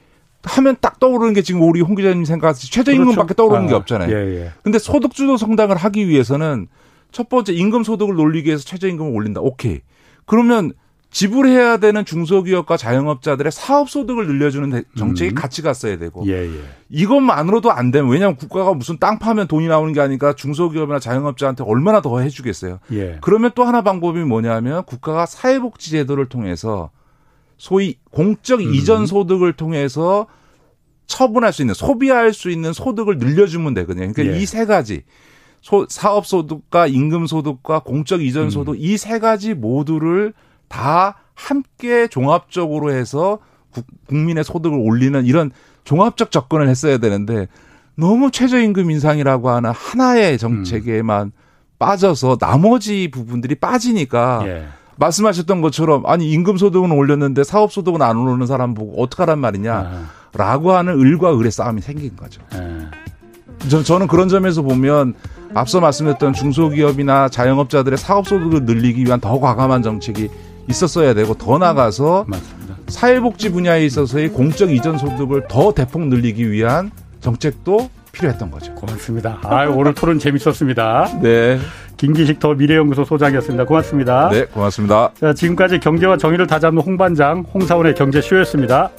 하면 딱 떠오르는 게 지금 우리 홍 기자님 생각하듯이 최저임금밖에 그렇죠. 떠오르는 아, 게 없잖아요. 예, 예. 근데 소득주도 성장을 하기 위해서는 첫 번째 임금 소득을 놀리기 위해서 최저임금을 올린다. 오케이. 그러면 지불해야 되는 중소기업과 자영업자들의 사업 소득을 늘려주는 정책이 음. 같이 갔어야 되고 예, 예. 이것만으로도 안 되면 왜냐하면 국가가 무슨 땅 파면 돈이 나오는 게 아니니까 중소기업이나 자영업자한테 얼마나 더 해주겠어요. 예. 그러면 또 하나 방법이 뭐냐면 국가가 사회복지제도를 통해서 소위 공적 음. 이전 소득을 통해서 처분할 수 있는 소비할 수 있는 소득을 늘려주면 되거든요. 그러니까 예. 이세 가지 소, 사업 소득과 임금 소득과 공적 이전 소득 음. 이세 가지 모두를 다 함께 종합적으로 해서 국민의 소득을 올리는 이런 종합적 접근을 했어야 되는데 너무 최저임금 인상이라고 하는 하나의 정책에만 음. 빠져서 나머지 부분들이 빠지니까 예. 말씀하셨던 것처럼 아니 임금 소득은 올렸는데 사업 소득은 안 오르는 사람 보고 어떡하란 말이냐라고 아. 하는 을과 을의 싸움이 생긴 거죠. 예. 저, 저는 그런 점에서 보면 앞서 말씀드렸던 중소기업이나 자영업자들의 사업 소득을 늘리기 위한 더 과감한 정책이 있었어야 되고 더 나가서 맞습니다. 사회복지 분야에 있어서의 공적 이전 소득을 더 대폭 늘리기 위한 정책도 필요했던 거죠. 고맙습니다. 아, 오늘 토론 재밌었습니다. 네. 김기식 더 미래연구소 소장이었습니다. 고맙습니다. 네, 고맙습니다. 자, 지금까지 경제와 정의를 다잡는 홍반장 홍사원의 경제쇼였습니다.